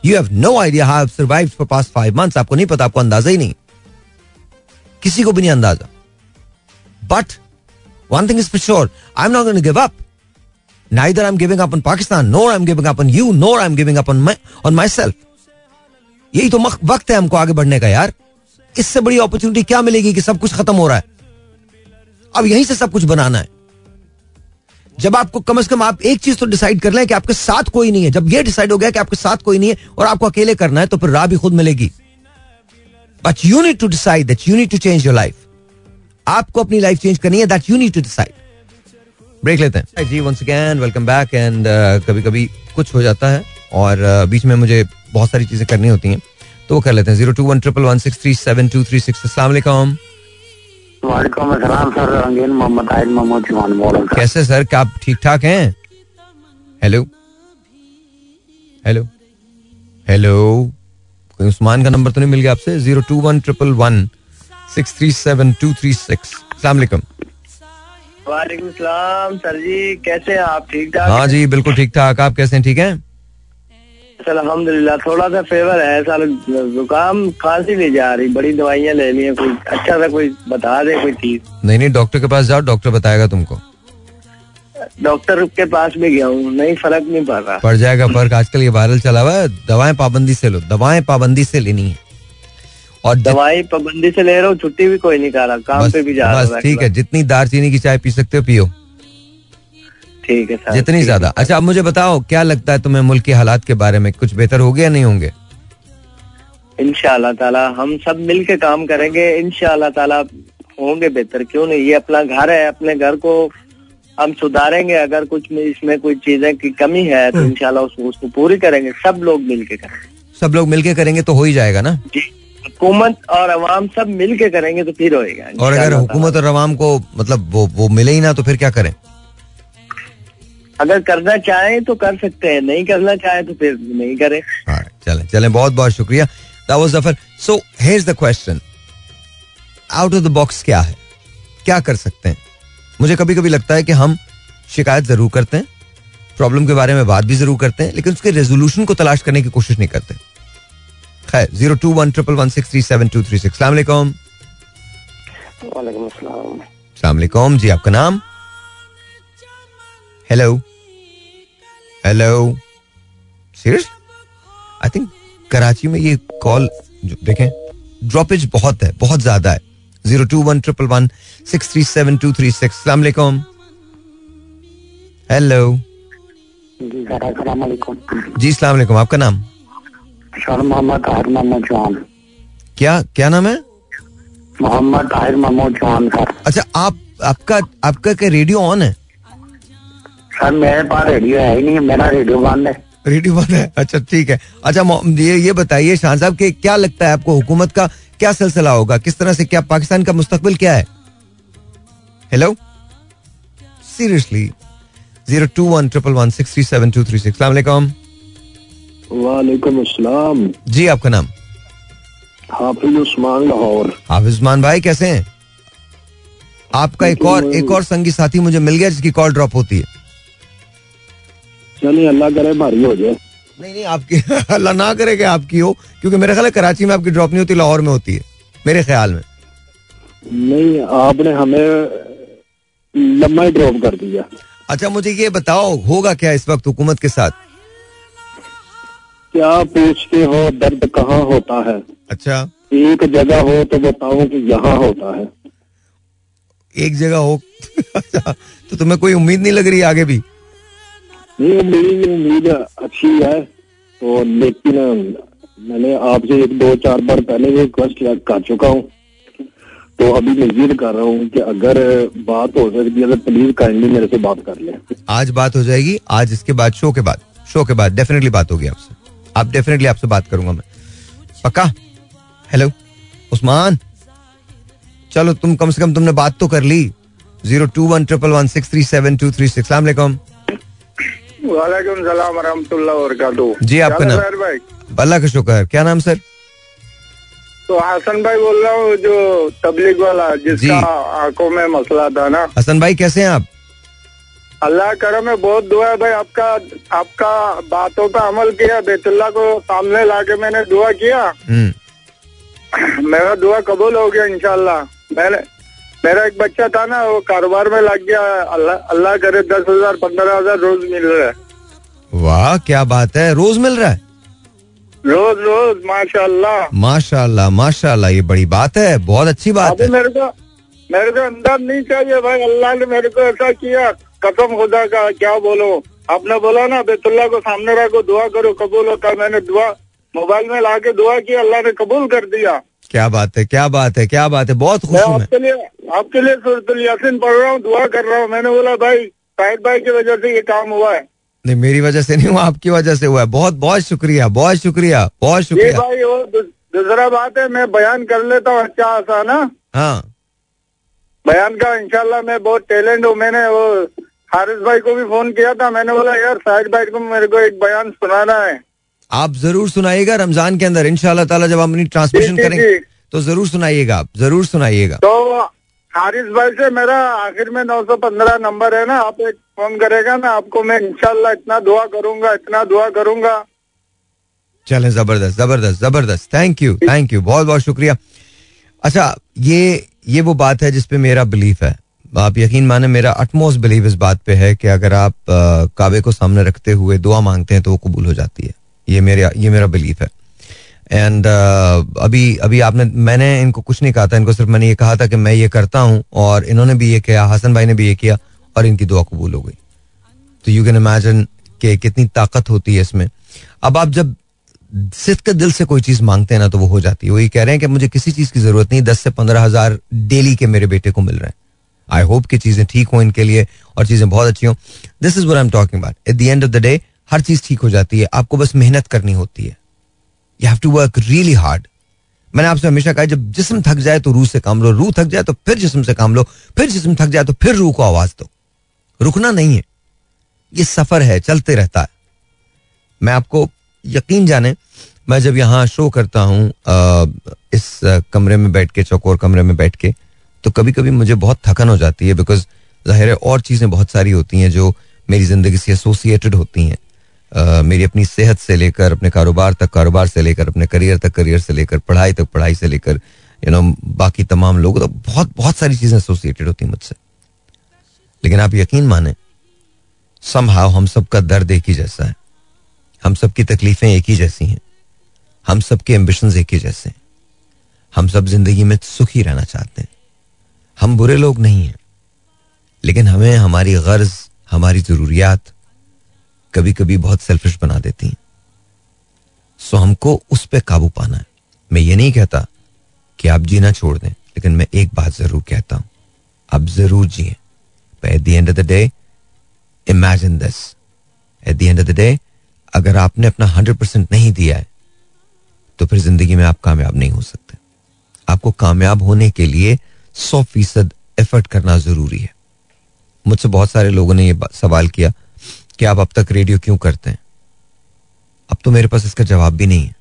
You have no idea how survive for past five months आपको नहीं पता, आपको अंदाज़ा ही नहीं। किसी को भी नहीं अंदाज़ा। But thing is for sure I am not going to give up neither I'm giving up on Pakistan, nor I'm giving up on you, nor I'm giving up on my on myself. यही तो वक्त है हमको आगे बढ़ने का यार। इससे बड़ी अपॉर्चुनिटी क्या मिलेगी कि सब कुछ खत्म हो रहा है? अब यहीं से सब कुछ बनाना है। जब आपको कम से कम आप एक चीज़ तो डिसाइड कर लें कि आपके साथ कोई नहीं है। जब ये डिसाइड हो गया कि आपके साथ कोई नहीं है और आपको अकेले करना है तो फिर राह भी खुद मिलेगी। But you need to decide that you need to change your life आपको अपनी लाइफ चेंज करनी है that you need to decide break लेते हैं। जी once again welcome back and कभी कभी कुछ हो जाता है और uh, बीच में मुझे बहुत सारी चीज़ें करनी होती हैं तो वो कर लेते हैं। Zero two one triple one six three seven two three six असला वालेकुम अस्सलाम सर रंगीन मोहम्मद आहिद महमूद चौहान बोल रहा कैसे सर? क्या आप ठीक ठाक हैं? हेलो हेलो हेलो कोई उस्मान का नंबर तो नहीं मिल गया आपसे? Zero two one triple one six three seven two three six सलामकुम वालेकुम सलाम सर जी कैसे हैं आप? ठीक ठाक हाँ जी बिल्कुल ठीक ठाक। आप कैसे हैं? ठीक हैं? सर अल्हम्दुलिल्लाह थोड़ा सा फेवर है सर जुकाम खांसी नहीं जा रही बड़ी दवाइयाँ ले ली हैं कोई अच्छा सा कोई बता दे कोई चीज़। नहीं नहीं डॉक्टर के पास जाओ डॉक्टर बताएगा तुमको। डॉक्टर के पास भी गया हूँ नहीं फ़र्क नहीं पड़ रहा। पड़ जाएगा फ़र्क आजकल ये वायरल चला हुआ है दवाएँ पाबंदी से लो दवाएँ पाबंदी से लेनी है। और दवाई पाबंदी से ले रहा हूँ छुट्टी भी कोई नहीं कर रहा काम पे भी जा रहा हूँ ठीक है जितनी दारचीनी की चाय पी सकते हो पियो। ठीक है सर जितनी ज़्यादा। अच्छा अब मुझे बताओ क्या लगता है तुम्हें मुल्क के हालात के बारे में? कुछ बेहतर होंगे या नहीं होंगे? इंशाल्लाह ताला हम सब मिल के काम करेंगे इंशाल्लाह ताला होंगे बेहतर क्यों नहीं? ये अपना घर है अपने घर को हम सुधारेंगे अगर कुछ में इसमें कोई चीज़ें की कमी है तो इनशाला उसको पूरी करेंगे सब लोग मिल के करेंगे। सब लोग मिलके करेंगे तो हो ही जाएगा ना? हुकूमत और अवाम सब मिल के करेंगे तो फिर होएगा। और अगर हुकूमत और अवाम को मतलब वो वो मिले ही ना तो फिर क्या करें? अगर करना चाहें तो कर सकते हैं नहीं करना चाहें तो फिर नहीं करें। चलें चलें बहुत बहुत शुक्रिया। Zafar so hear the question out of the box क्या है? क्या कर सकते हैं? मुझे कभी कभी लगता है कि हम शिकायत ज़रूर करते हैं प्रॉब्लम के बारे में बात भी ज़रूर करते हैं लेकिन उसके रेजोल्यूशन को तलाश करने की कोशिश नहीं करते। खैर zero two one triple one six three seven two three six सलामकुम सलामकुम जी आपका नाम? Hello hello serious I think Karachi में ये कॉल देखें ड्रॉपेज बहुत है बहुत ज़्यादा है। Zero two one triple one six three seven two three six सलामकुम हेलो जी सलामकुम आपका नाम? सर मोहम्मद ताहिर महमूद चौहान क्या क्या नाम है? मोहम्मद ताहिर महमूद चौहान सर। अच्छा आप आपका आपका क्या रेडियो ऑन है? सर मेरे पास रेडियो है ही नहीं मेरा रेडियो बंद है। रेडियो बंद है? अच्छा ठीक है। अच्छा ये ये बताइए शाह साहब के क्या लगता है आपको हुकूमत का क्या सिलसिला होगा? किस तरह से क्या पाकिस्तान का मुस्तकबिल क्या है? Hello seriously zero two one triple one six three seven two three six वालेकुम अस्सलाम। जी आपका नाम? हाफिज उस्मान लाहौर। हाफिज उस्मान भाई कैसे हैं? आपका एक और एक और संगी साथी मुझे मिल गया जिसकी कॉल ड्रॉप होती है। चलिए अल्लाह करे भारी हो जाए। नहीं नहीं आपकी <laughs> अल्लाह ना करे कि आपकी हो क्योंकि मेरे ख्याल कराची में आपकी ड्रॉप नहीं होती लाहौर में होती है मेरे ख्याल में। नहीं आपने हमें लंबा ड्रॉप कर दिया अच्छा मुझे ये बताओ होगा क्या इस वक्त हुकूमत के साथ? क्या पूछते हो दर्द कहाँ होता है? अच्छा। एक जगह हो तो बताओ कि यहाँ होता है। एक जगह हो। <laughs> अच्छा तो तुम्हें कोई उम्मीद नहीं लग रही आगे भी? नहीं मेरी उम्मीद अच्छी है। तो लेकिन मैंने आपसे एक दो चार बार पहले भी रिक्वेस्ट कर चुका हूँ। तो अभी मैं मजीद कर रहा हूँ कि अगर बात हो सकती है तो प्लीज़ काइंडली मेरे से बात कर ले। आज बात हो जाएगी। आज इसके बाद शो के बाद शो के बाद डेफिनेटली बात होगी आपसे। आप डेफिनेटली आपसे बात करूँगा मैं। पक्का? हेलो उस्मान? चलो तुम कम से कम तुमने बात तो कर ली। Zero two one triple one six three seven two three six. वालेकुम सलाम वरहमतुल्लाह जी, आपका नाम? अल्लाह का शुक्र क्या नाम सर? तो हसन भाई बोल रहा हूँ जो तबलीग वाला जिसका आँखों में मसला था ना। हसन भाई कैसे हैं आप? अल्लाह करम में बहुत दुआ है भाई। आपका आपका बातों पे अमल किया बैतुल्ला को सामने लाके मैंने दुआ किया। हम्म। मेरा दुआ कबूल हो गया इनशाला मैंने मेरा एक बच्चा था ना वो कारोबार में लग गया। अल्लाह अल्लाह करे दस हज़ार पंद्रह हज़ार रोज मिल रहा है। वाह क्या बात है। रोज मिल रहा है? रोज रोज माशाल्लाह। माशाल्लाह माशाल्लाह ये बड़ी बात है। बहुत अच्छी बात है। मेरे को मेरे को अंदर नहीं चाहिए भाई। अल्लाह ने मेरे को ऐसा किया। कसम खुदा का क्या बोलो? आपने बोला ना बेतुल्ला को सामने रखो दुआ करो कबूल होता मैंने दुआ मोबाइल में लाके दुआ की अल्लाह ने कबूल कर दिया। क्या बात है क्या बात है क्या बात है बहुत खुश हूँ आपके लिए आपके लिए सूरतुल यासीन पढ़ रहा हूँ दुआ कर रहा हूँ। मैंने बोला भाई शाहिद भाई की वजह से ये काम हुआ है। नहीं मेरी वजह से नहीं हुआ आपकी वजह से हुआ है। बहुत बहुत शुक्रिया बहुत शुक्रिया बहुत शुक्रिया। भाई वो दूसरा बात है मैं बयान कर लेता हूँ अच्छा आसा ना हाँ। बयान का इंशाल्लाह मैं बहुत टैलेंट हूँ मैंने वो हारिस भाई को भी फ़ोन किया था मैंने बोला यार साहिद भाई को मेरे को एक बयान सुनाना है। आप ज़रूर सुनाइएगा रमज़ान के अंदर इंशाल्लाह ताला जब हम अपनी ट्रांसमिशन करेंगे तो ज़रूर सुनाइएगा आप ज़रूर सुनाइएगा। तो हारिस भाई से मेरा आखिर में 915 नंबर है ना आप एक फ़ोन करेगा ना आपको मैं इंशाल्लाह इतना दुआ करूँगा इतना दुआ करूँगा। चले ज़बरदस्त ज़बरदस्त ज़बरदस्त। थैंक यू थैंक यू बहुत बहुत शुक्रिया। अच्छा ये ये वो बात है जिसपे मेरा बिलीफ है। आप यकीन माने मेरा अटमोस्ट बिलीव इस बात पे है कि अगर आप काबे को सामने रखते हुए दुआ मांगते हैं तो वो कबूल हो जाती है। ये मेरा ये मेरा बिलीफ है। एंड अभी अभी आपने, मैंने इनको कुछ नहीं कहा था, इनको सिर्फ़ मैंने ये कहा था कि मैं ये करता हूँ और इन्होंने भी ये किया हसन भाई ने भी ये किया और इनकी दुआ कबूल हो गई। तो यू कैन इमेजिन कि कितनी ताकत होती है इसमें। अब आप जब सिद्ध के दिल से कोई चीज़ मांगते हैं ना तो वो हो जाती है। वही कह रहे हैं कि मुझे किसी चीज़ की ज़रूरत नहीं, दस से पंद्रह हज़ार डेली के मेरे बेटे को मिल रहे हैं। आई होप कि चीज़ें ठीक हो इनके लिए और चीज़ें बहुत अच्छी हो। This is where I am talking about at the end of the day हर चीज़ ठीक हो जाती है। आपको बस मेहनत करनी होती है। You have to work really hard मैंने आपसे हमेशा कहा, जब जिसम थक जाए तो रूह से काम लो, रूह थक जाए तो फिर जिसम से काम लो, फिर जिसम थक जाए तो फिर रूह को आवाज़ दो। रुकना नहीं है। ये सफ़र है, चलते रहता है। मैं आपको यकीन जाने, मैं जब यहाँ शो करता हूँ इस कमरे में बैठ के, चौकोर कमरे में बैठ के तो कभी कभी मुझे बहुत थकन हो जाती है बिकॉज़ ज़ाहिर है और चीज़ें बहुत सारी होती हैं जो मेरी ज़िंदगी से एसोसिएटेड होती हैं। अ, मेरी अपनी सेहत से लेकर अपने कारोबार तक कारोबार से लेकर अपने करियर तक करियर से लेकर पढ़ाई तक पढ़ाई से लेकर यू नो बाकी तमाम लोग तो बहुत बहुत सारी चीज़ें एसोसिएटेड होती हैं मुझसे। लेकिन आप यकीन माने समहाव हम सबका दर्द एक ही जैसा है। हम सबकी तकलीफें एक ही जैसी हैं। हम सबके एम्बिशन एक ही जैसे हैं। हम सब ज़िंदगी में सुखी रहना चाहते हैं। हम बुरे लोग नहीं हैं। लेकिन हमें हमारी गर्ज, हमारी जरूरियात कभी कभी बहुत सेल्फिश बना देती हैं। सो हमको उस पर काबू पाना है। मैं ये नहीं कहता कि आप जीना छोड़ दें, लेकिन मैं एक बात ज़रूर कहता हूँ। आप ज़रूर जिए। At the end of the day imagine this at the end of the day अगर आपने अपना हंड्रेड परसेंट नहीं दिया है तो फिर ज़िंदगी में आप कामयाब नहीं हो सकते। आपको कामयाब होने के लिए सौ फ़ीसद एफर्ट करना ज़रूरी है। मुझसे बहुत सारे लोगों ने ये बा- सवाल किया कि आप अब तक रेडियो क्यों करते हैं? अब तो मेरे पास इसका जवाब भी नहीं है।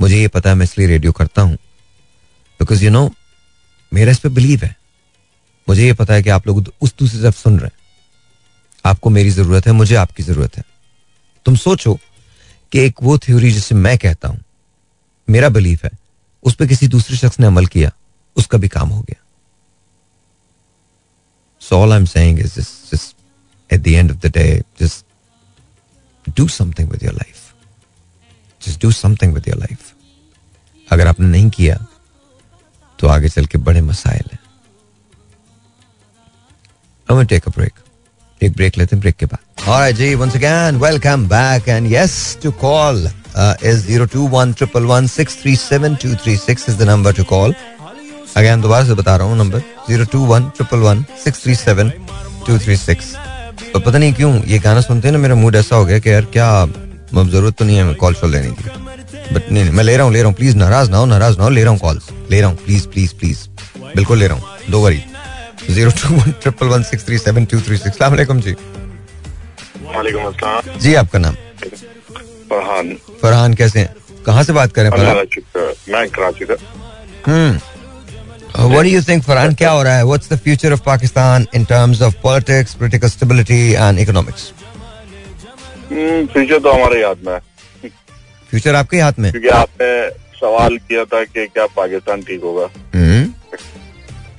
मुझे ये पता है, मैं इसलिए रेडियो करता हूँ। बिकॉज़ यू नो मेरा इस पर बिलीव है। मुझे ये पता है कि आप लोग उस दूसरी तरफ़ सुन रहे हैं। आपको मेरी ज़रूरत है, मुझे आपकी ज़रूरत है। तुम सोचो कि एक वो थ्योरी जिसे मैं कहता हूँ, मेरा बिलीफ है, उस पर किसी दूसरे शख्स ने अमल किया। उसका भी काम हो गया। So all I am saying is just just at the end of the day just do something with your life just do something with your life अगर आपने नहीं किया तो आगे चल के बड़े मसाइल हैं। I'm टेक अ ब्रेक एक ब्रेक लेते हैं ब्रेक के बाद। Alright, ji again welcome back and yes to call uh, is 021-111-637-236 is the number to call. Again दोबारा से बता रहा हूँ नंबर 021-111-637-236 और पता नहीं क्यों ये गाना सुनते हैं ना मेरा मूड ऐसा हो गया कि यार क्या अब ज़रूरत तो नहीं है कॉल शॉल लेने की। बट नहीं नहीं मैं ले रहा हूँ ले रहा हूँ प्लीज़ नाराज़ ना हो नाराज़ ना हो ले रहा हूँ कॉल्स ले रहा हूँ प्लीज़ प्लीज़ प्लीज़ बिल्कुल ले रहा हूँ दो worry zero two one triple one six three seven two three six सलाम जी। वालेकुम अस्सलाम। जी आपका नाम? फरहान। फरहान कैसे हैं? कहाँ से बात कर फरहान? मैं कराची का हम्म। What do you think, Farhan क्या हो रहा है What's the future of Pakistan in terms of politics, political stability and economics? Future तो हमारे हाथ में है फ्यूचर आपके हाथ में क्योंकि आपने सवाल किया था कि क्या पाकिस्तान ठीक होगा हम्म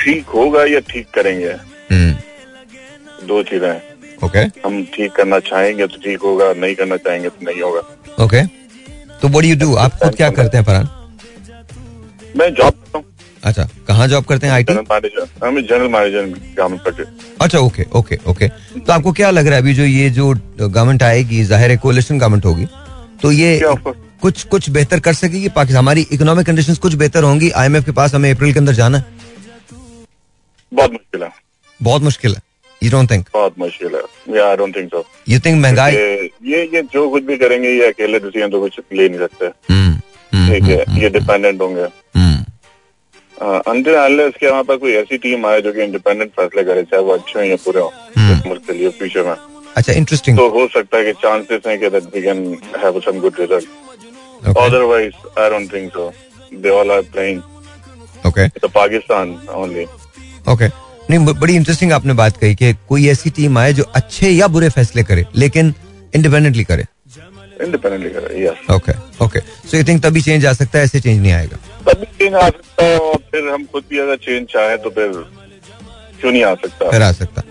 ठीक होगा या ठीक करेंगे हम्म दो चीज़ें हैं ओके हम ठीक करना चाहेंगे तो ठीक होगा नहीं करना चाहेंगे तो नहीं होगा ओके तो what do you do? आप खुद क्या करते हैं फरहान मैं जॉब करता हूँ अच्छा कहाँ जॉब करते हैं आईटी जनरल मैनेजर मैं जनरल मैनेजर गवर्नमेंट अच्छा ओके ओके ओके तो आपको क्या लग रहा है अभी जो ये जो गवर्नमेंट आएगी ज़ाहिर है कोलिशन गवर्नमेंट होगी तो ये कुछ कुछ बेहतर कर सकेगी? पाकिस्तान हमारी इकोनॉमिक कंडीशंस कुछ बेहतर होंगी? आईएमएफ के पास हमें अप्रैल के अंदर जाना है? बहुत मुश्किल है। बहुत मुश्किल है। यू डोंट थिंक बहुत मुश्किल है। या I don't think so you think महँगाई? ये ये जो कुछ भी करेंगे ये अकेले डिसीज़न तो कुछ ले नहीं सकते। हम्म, ठीक है ये डिपेंडेंट होंगे। अंतिम अनलेस के हमारे पास कोई ऐसी टीम आए जो कि इंडिपेंडेंट फैसले करे चाहे वो अच्छे हो या बुरे हो मुल्क के लिए फ्यूचर में। अच्छा इंटरेस्टिंग तो हो सकता है कि चांसेस हैं कि that we can have some good result otherwise I don't think so they all are playing okay the Pakistan only okay नहीं बड़ी इंटरेस्टिंग आपने बात कही कि कोई ऐसी टीम आए जो अच्छे या बुरे फैसले करे लेकिन इंडिपेंडेंटली करे। इंडिपेंडेंटली करे okay okay so you think तभी चेंज आ सकता है ऐसे चेंज नहीं आएगा तभी चेंज आ सकता है और फिर हम खुद भी अगर चेंज चाहें तो फिर क्यों नहीं आ सकता फिर आ सकता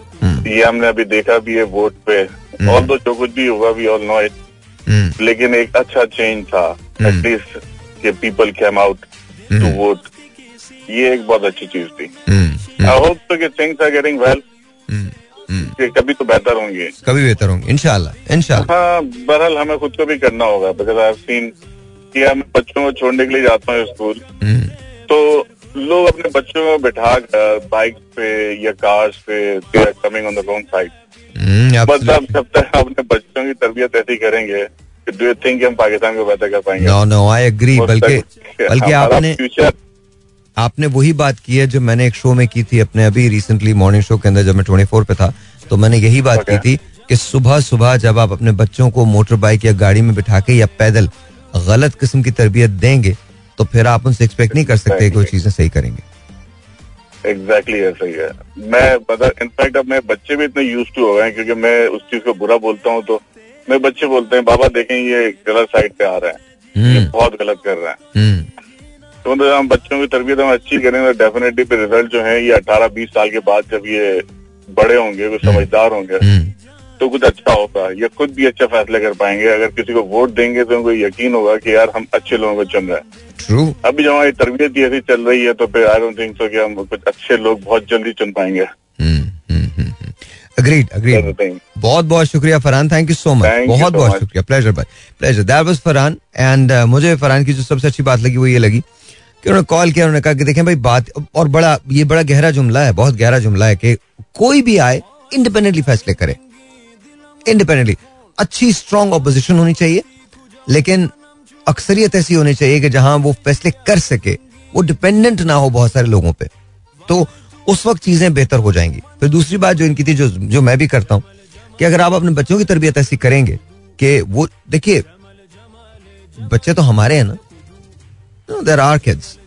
ये हमने अभी देखा भी है वोट पे और तो जो कुछ भी हुआ वी ऑल नो इट लेकिन एक अच्छा चेंज था एटलीस्ट कि people came out to vote ये एक बहुत अच्छी चीज़ थी आई होप तो कि थिंग्स आर गेटिंग वेल कि कभी तो बेहतर होंगे। कभी बेहतर होंगे। इंशाल्लाह इंशाल्लाह। हाँ बहरहाल हमें खुद को भी करना होगा बिकॉज़ आई सीन कि मैं बच्चों को छोड़ने के लिए जाता हूँ स्कूल। तो लोग अपने बच्चों को बिठा कर बाइक पे या कार्स पे coming on the wrong side but अब जब तक अपने बच्चों की तरबियत ऐसी करेंगे डू यू थिंक हम पाकिस्तान को बेहतर कर पाएँगे? नो नो आई एग्री बल्कि बल्कि आपने फ्यूचर आपने वही बात की है जो मैंने एक शो में की थी अपने अभी रिसेंटली मॉर्निंग शो के अंदर जब मैं ट्वेंटी फोर पे था तो मैंने यही बात की थी कि सुबह सुबह जब आप अपने बच्चों को मोटर बाइक या गाड़ी में बिठा के या पैदल गलत किस्म की तरबियत देंगे तो फिर आप उनसे एक्सपेक्ट नहीं कर सकते कि वो चीज़ें सही करेंगे। एग्जैक्टली ऐसा ही है। मैं इनफैक्ट अब मेरे बच्चे भी इतने यूज़ टू हो गए हैं क्योंकि मैं उस चीज़ को बुरा बोलता हूँ तो मेरे बच्चे बोलते हैं बाबा देखें ये गलत साइड पे आ रहा है। ये बहुत गलत कर रहा है। तो मतलब हम बच्चों की तरबियत हम अच्छी करेंगे तो डेफिनेटली पे रिज़ल्ट जो है ये अठारह बीस साल के बाद जब ये बड़े होंगे कुछ समझदार होंगे तो कुछ अच्छा होगा। ये खुद भी अच्छा फैसले कर पाएँगे। अगर किसी को वोट देंगे तो उनको यकीन होगा कि यार हम अच्छे लोगों को चुन रहे हैं। ट्रू अभी जब हमारी तरबियत ही ऐसी चल रही है तो फिर आई डोंट थिंक सो कि हम कुछ अच्छे लोग बहुत जल्दी चुन पाएँगे। अग्रीड अग्रीड बहुत बहुत शुक्रिया Farhan. Thank you so much बहुत so बहुत much. शुक्रिया। प्लेजर भाई pleasure that was Farhan. And मुझे फरहान की जो सबसे अच्छी बात लगी वो ये लगी। उन्होंने कॉल किया, उन्होंने कहा कि देखें भाई बात, और बड़ा, ये बड़ा गहरा जुमला है, बहुत गहरा जुमला है कि कोई भी आए इंडिपेंडेंटली फैसले करे। इंडिपेंडेंटली अच्छी स्ट्रांग ऑपोजिशन होनी चाहिए, लेकिन अक्सरियत ऐसी होनी चाहिए कि जहाँ वो फैसले कर सके, वो डिपेंडेंट ना हो बहुत सारे लोगों पे। तो उस वक्त चीज़ें बेहतर हो जाएँगी। फिर दूसरी बात जो इनकी थी, जो जो मैं भी करता हूँ, कि अगर आप अपने बच्चों की तरबियत ऐसी करेंगे कि वो, देखिए, बच्चे तो हमारे हैं ना देर आर किड्स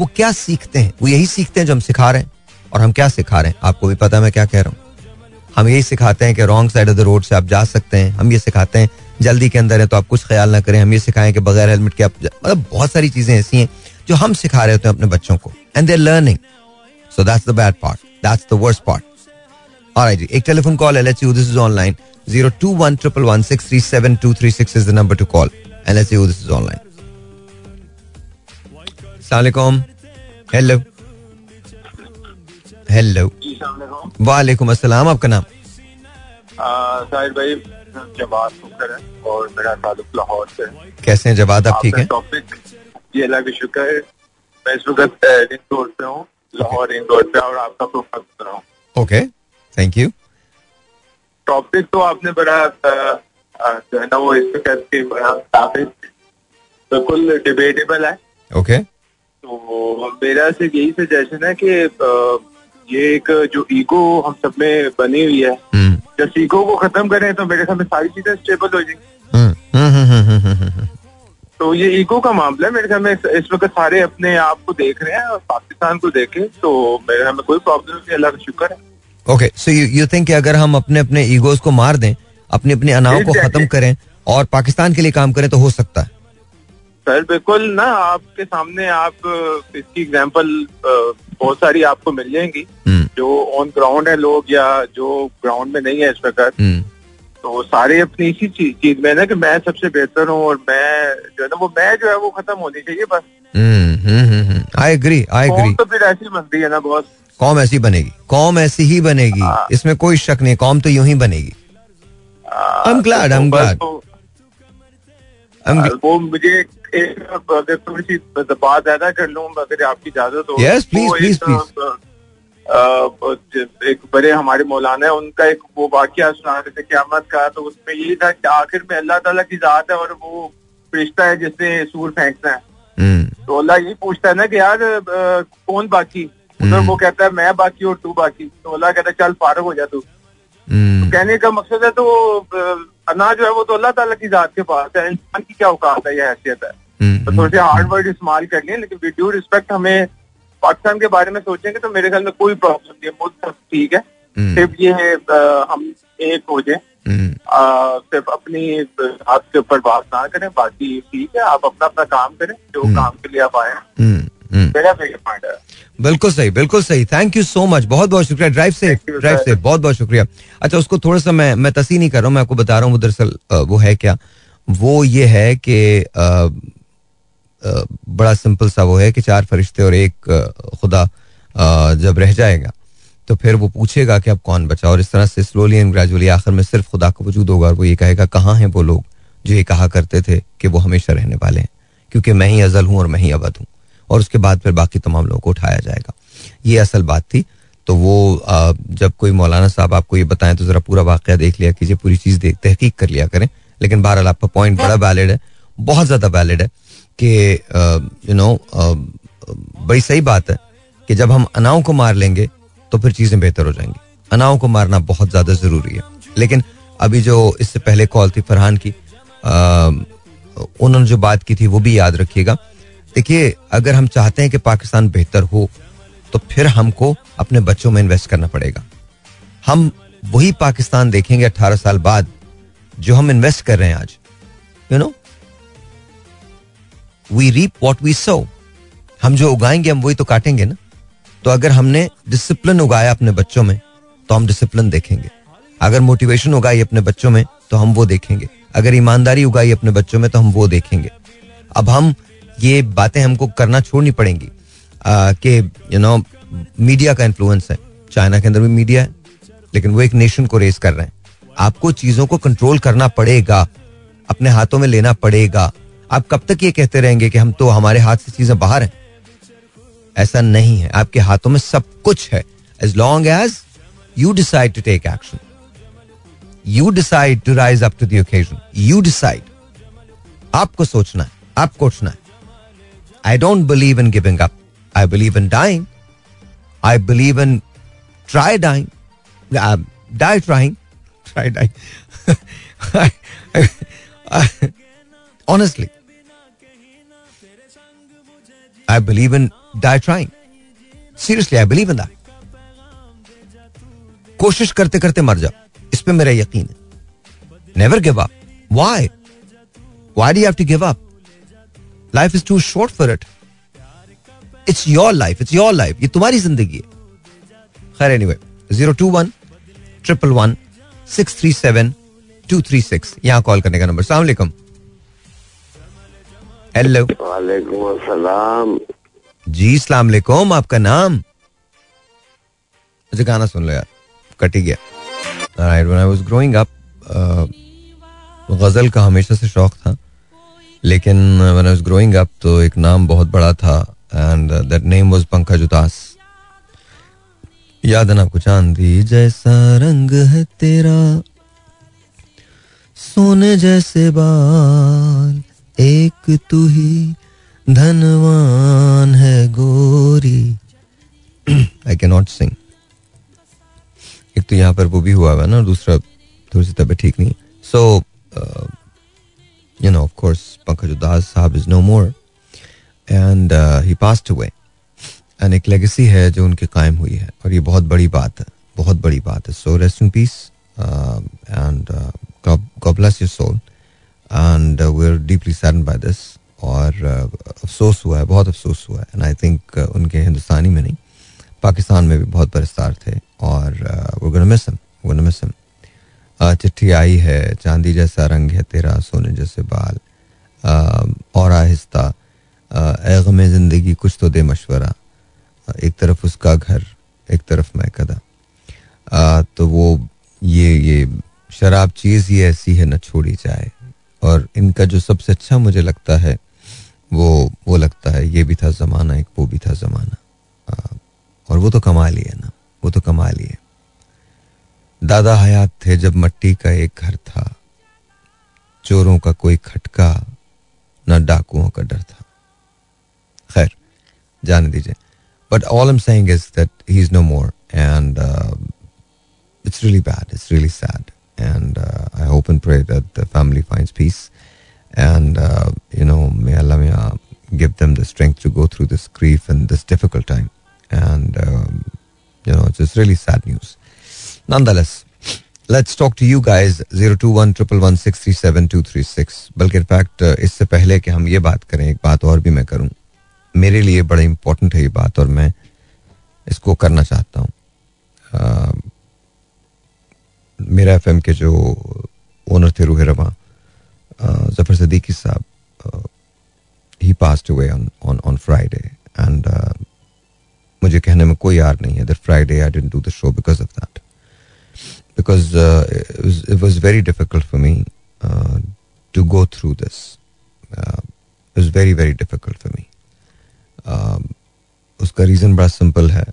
वो क्या सीखते हैं? वो यही सीखते हैं जो हम सिखा रहे हैं। और हम क्या सिखा रहे हैं? आपको भी पता है मैं क्या कह रहा हूँ। हम यही सिखाते हैं कि wrong side of the road से आप जा सकते हैं। हम ये सिखाते हैं जल्दी के अंदर है तो आप कुछ ख्याल ना करें। हम ये सिखाएँ कि बगैर हेलमेट के आप मतलब बहुत सारी चीज़ें ऐसी हैं जो हम सिखा रहे होते हैं अपने बच्चों को। And they're learning so that's the bad part that's the worst part Alright, जी एक टेलीफोन कॉल है. Let's you this is online 02111637236 is the number to call. And let's see who this is online. Assalamualaikum. Hello hello वालेकुम अस्सलाम आपका नाम? साहिर भाई जवाब मुकर है और मेरा ताल्लुक लाहौर से कैसे हैं जवाद आप ठीक हैं टॉपिक ये अल्लाह का शुक्र है। मैं इस वक्त रिंग रोड पे हूँ लाहौर रिंग रोड पे और आपका प्रोफ़ाइल कर रहा हूँ। ओके थैंक यू टॉपिक तो आपने बड़ा जो है ना वो इस पे करके बड़ा काफ़ी बिल्कुल डिबेटेबल है। ओके तो मेरा सिर्फ़ यही सजेशन है कि ये एक जो ईगो हम सब में बनी हुई है जब ईगो को खत्म करें तो मेरे ख्याल में सारी चीज़ें स्टेबल हो जाएँगी। तो ये ईगो का मामला है मेरे ख्याल में इस, इस वक्त सारे अपने आप को देख रहे हैं और पाकिस्तान को देखे तो मेरे ख्याल में कोई प्रॉब्लम नहीं अल्लाह का शुक्र है। Okay so you you think कि अगर हम अपने अपने ईगोज को मार दें अपने अपने अनाव को खत्म करें और पाकिस्तान के लिए काम करें तो हो सकता है। सर बिल्कुल ना आपके सामने आप इसकी एग्जांपल बहुत सारी आपको मिल जाएँगी। जो ऑन ग्राउंड है लोग या जो ग्राउंड में नहीं है इस प्रकार तो सारे अपनी इसी चीज़ चीज़ में ना कि मैं सबसे बेहतर हूँ और मैं जो है ना वो मैं जो है वो खत्म होनी चाहिए बस। आई एग्री आई एग्री तो फिर ऐसी बनती है ना बॉस कौम ऐसी बनेगी कौम ऐसी ही बनेगी इसमें कोई शक नहीं कौम तो यूँ ही बनेगी। I am glad I am glad ah, वो मुझे अगर थोड़ी सी बात कर लूँ अगर आपकी इजाज़त हो Yes, please, वो please, एक, अ, अ, बड़े हमारे मौलाना है उनका एक वो वाक्य सुना रहे थे क्यामत का तो उसमें यही था कि आखिर में अल्लाह ताला की जात है और वो फरिश्ता है जिसने सूर फेंकना है तो अल्लाह यही पूछता है ना कि यार कौन बाकी उधर वो कहता है मैं बाकी और तू बाकी तो अल्लाह कहता है चल फारग हो जा तू तो कहने का मकसद है तो अ, अना जो है वो तो अल्लाह ताला की जात के पास है। इंसान की क्या औकात है? या हैसियत है। तो थोड़े से हार्ड वर्ड इस्तेमाल कर लिए लेकिन विद ड्यू रिस्पेक्ट हमें पाकिस्तान के बारे में सोचेंगे तो मेरे ख्याल में कोई प्रॉब्लम नहीं है। मुल्क सब ठीक है। सिर्फ़ ये है, हम एक हो जाए। सिर्फ़ अपनी हाथ के ऊपर बात ना करें बाकी ठीक है। आप अपना अपना काम करें जो काम के लिए आप आए हैं मेरा तो ये पॉइंट है। बिल्कुल सही बिल्कुल सही। थैंक यू सो मच बहुत बहुत शुक्रिया। ड्राइव से ड्राइव से। बहुत बहुत शुक्रिया। अच्छा उसको थोड़ा सा मैं मैं तसी नहीं कर रहा हूँ मैं आपको बता रहा हूँ वो दरअसल वो है क्या? वो ये है कि बड़ा सिंपल सा वो है कि चार फरिश्ते और एक खुदा जब रह जाएगा तो फिर वो पूछेगा कि अब कौन बचा और इस तरह से स्लोली एंड ग्रेजुअली आखिर में सिर्फ़ खुदा का वजूद होगा और वो ये कहेगा कहाँ हैं वो लोग जो ये कहा करते थे कि वो हमेशा रहने वाले हैं? क्योंकि मैं ही अजल हूँ और मैं ही अबद हूँ। और उसके बाद फिर बाकी तमाम लोगों को उठाया जाएगा। ये असल बात थी। तो वो अ, जब कोई मौलाना साहब आपको ये बताएँ तो जरा पूरा वाक्य देख लिया कीजिए पूरी चीज़ देख तहकीक कर लिया करें। लेकिन बहरहाल आपका पॉइंट बड़ा वैलिड है बहुत ज़्यादा वैलिड है कि यू नो बड़ी सही बात है कि जब हम अनाओं को मार लेंगे तो फिर चीज़ें बेहतर हो जाएँगी। अनाओं को मारना बहुत ज़्यादा ज़रूरी है। लेकिन अभी जो इससे पहले कॉल थी फरहान की उन्होंने जो बात की थी वो भी याद रखिएगा। देखिए, अगर हम चाहते हैं कि पाकिस्तान बेहतर हो तो फिर हमको अपने बच्चों में इन्वेस्ट करना पड़ेगा। हम वही पाकिस्तान देखेंगे अट्ठारह साल बाद, जो हम इन्वेस्ट कर रहे हैं आज। You know we reap what we sow हम जो उगाएँगे, हम वही तो काटेंगे ना। तो अगर हमने डिसिप्लिन उगाया अपने बच्चों में तो हम डिसिप्लिन देखेंगे। अगर मोटिवेशन उगाई अपने बच्चों में तो हम वो देखेंगे। अगर ईमानदारी उगाई अपने बच्चों में तो हम वो देखेंगे। अब हम ये बातें हमको करना छोड़नी पड़ेंगी। कि यू नो मीडिया का इन्फ्लुएंस है। चाइना के अंदर भी मीडिया है, लेकिन वो एक नेशन को रेस कर रहे हैं। आपको चीज़ों को कंट्रोल करना पड़ेगा, अपने हाथों में लेना पड़ेगा। आप कब तक ये कहते रहेंगे कि हम तो हमारे हाथ से चीज़ें बाहर हैं? ऐसा नहीं है। आपके हाथों में सब कुछ है। As long as you decide to take action you decide to rise up to occasion you decide आपको सोचना है, आपको उठना है। I don't believe in giving up I believe in dying I believe in try dying die trying <laughs> try dying <laughs> honestly i believe in die trying seriously i believe in that कोशिश करते करते मर जाओ इस पे मेरा यकीन है never give up why why do have to give up life is too short for it it's your life it's your life ये तुम्हारी ज़िंदगी है। खैर anyway zero two one triple one six three seven two three six यहाँ call करने का number सलाम hello वालेकुम जी सलाम अलैकुम आपका नाम? मुझे गाना सुन लो यार। कट ही गया। Right when I was growing up गज़ल का हमेशा से शौक था। लेकिन when I was growing up तो एक नाम बहुत बड़ा था and that name was Pankaj Udhas याद है ना आपको, चांदी जैसा रंग है तेरा, सोने जैसे बाल, एक तू ही धनवान है गोरी। आई कैन नॉट सिंग एक तो यहाँ पर वो भी हुआ हुआ ना, दूसरा, थोड़ी सी तबीयत ठीक नहीं। So you know of course Pankaj Udhas sahab is no more and he passed away and एक लेगेसी है जो उनकी कायम हुई है। और ये बहुत बड़ी बात है। बहुत बड़ी बात है। So rest in peace and God bless your soul and we are deeply saddened by this और uh, अफसोस हुआ है। बहुत अफसोस हुआ है। एंड आई थिंक उनके हिंदुस्तानी में नहीं पाकिस्तान में भी बहुत बरस्तार थे। और मिस हिम मिस चिट्ठी आई है, चांदी जैसा रंग है तेरा, सोने जैसे बाल। और आहिस्ता ए गम ज़िंदगी कुछ तो दे मशवरा। एक तरफ़ उसका घर, एक तरफ़ मैं कदा तो वो, ये ये शराब चीज़ ही ऐसी है, न छोड़ी जाए। और इनका जो सबसे अच्छा मुझे लगता है, वो वो लगता है, ये भी था ज़माना, एक वो भी था ज़माना। और वो तो कमाल ही है ना, वो तो कमाल ही है दादा हयात थे जब मट्टी का एक घर था। चोरों का कोई खटका, न डाकुओं का डर था। खैर, जाने दीजिए। But all am saying is that he is no more and it's really bad it's really sad and I hope and pray that family finds peace and you know may Allah give them the strength to go through this grief in this difficult time and you know it's really sad news Nonetheless, let's talk to you guys. 021 बल्कि in fact इससे पहले कि हम ये बात करें एक बात और भी मैं करूँ। मेरे लिए बड़ा इंपॉर्टेंट है ये बात और मैं इसको करना चाहता हूँ। मेरा एफएम के जो ओनर थे रूह रवा Zafar Siddiqui sahab he passed away on on Friday and मुझे कहने में कोई यार नहीं है। That Friday I didn't do the show because of that because it was very difficult for me to go through this it was very very difficult for me उसका reason बड़ा simple है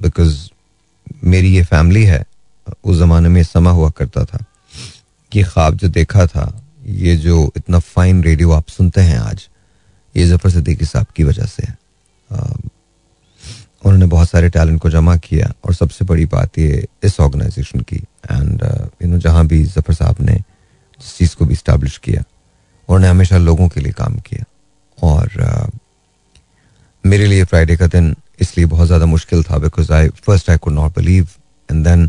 बिकॉज़ मेरी ये family है, उस ज़माने में समा हुआ करता था ये ख्वाब जो देखा था, ये जो इतना फाइन रेडियो आप सुनते हैं आज, ये ज़फ़र सदीकी साहब की वजह से है। उन्होंने बहुत सारे टैलेंट को जमा किया और सबसे बड़ी बात ये इस ऑर्गेनाइजेशन की एंड यू नो जहाँ भी ज़फ़र साहब ने जिस चीज़ को भी इस्टेब्लिश किया उन्होंने हमेशा लोगों के लिए काम किया। और uh, मेरे लिए फ्राइडे का दिन इसलिए बहुत ज़्यादा मुश्किल था because I first I could not believe and then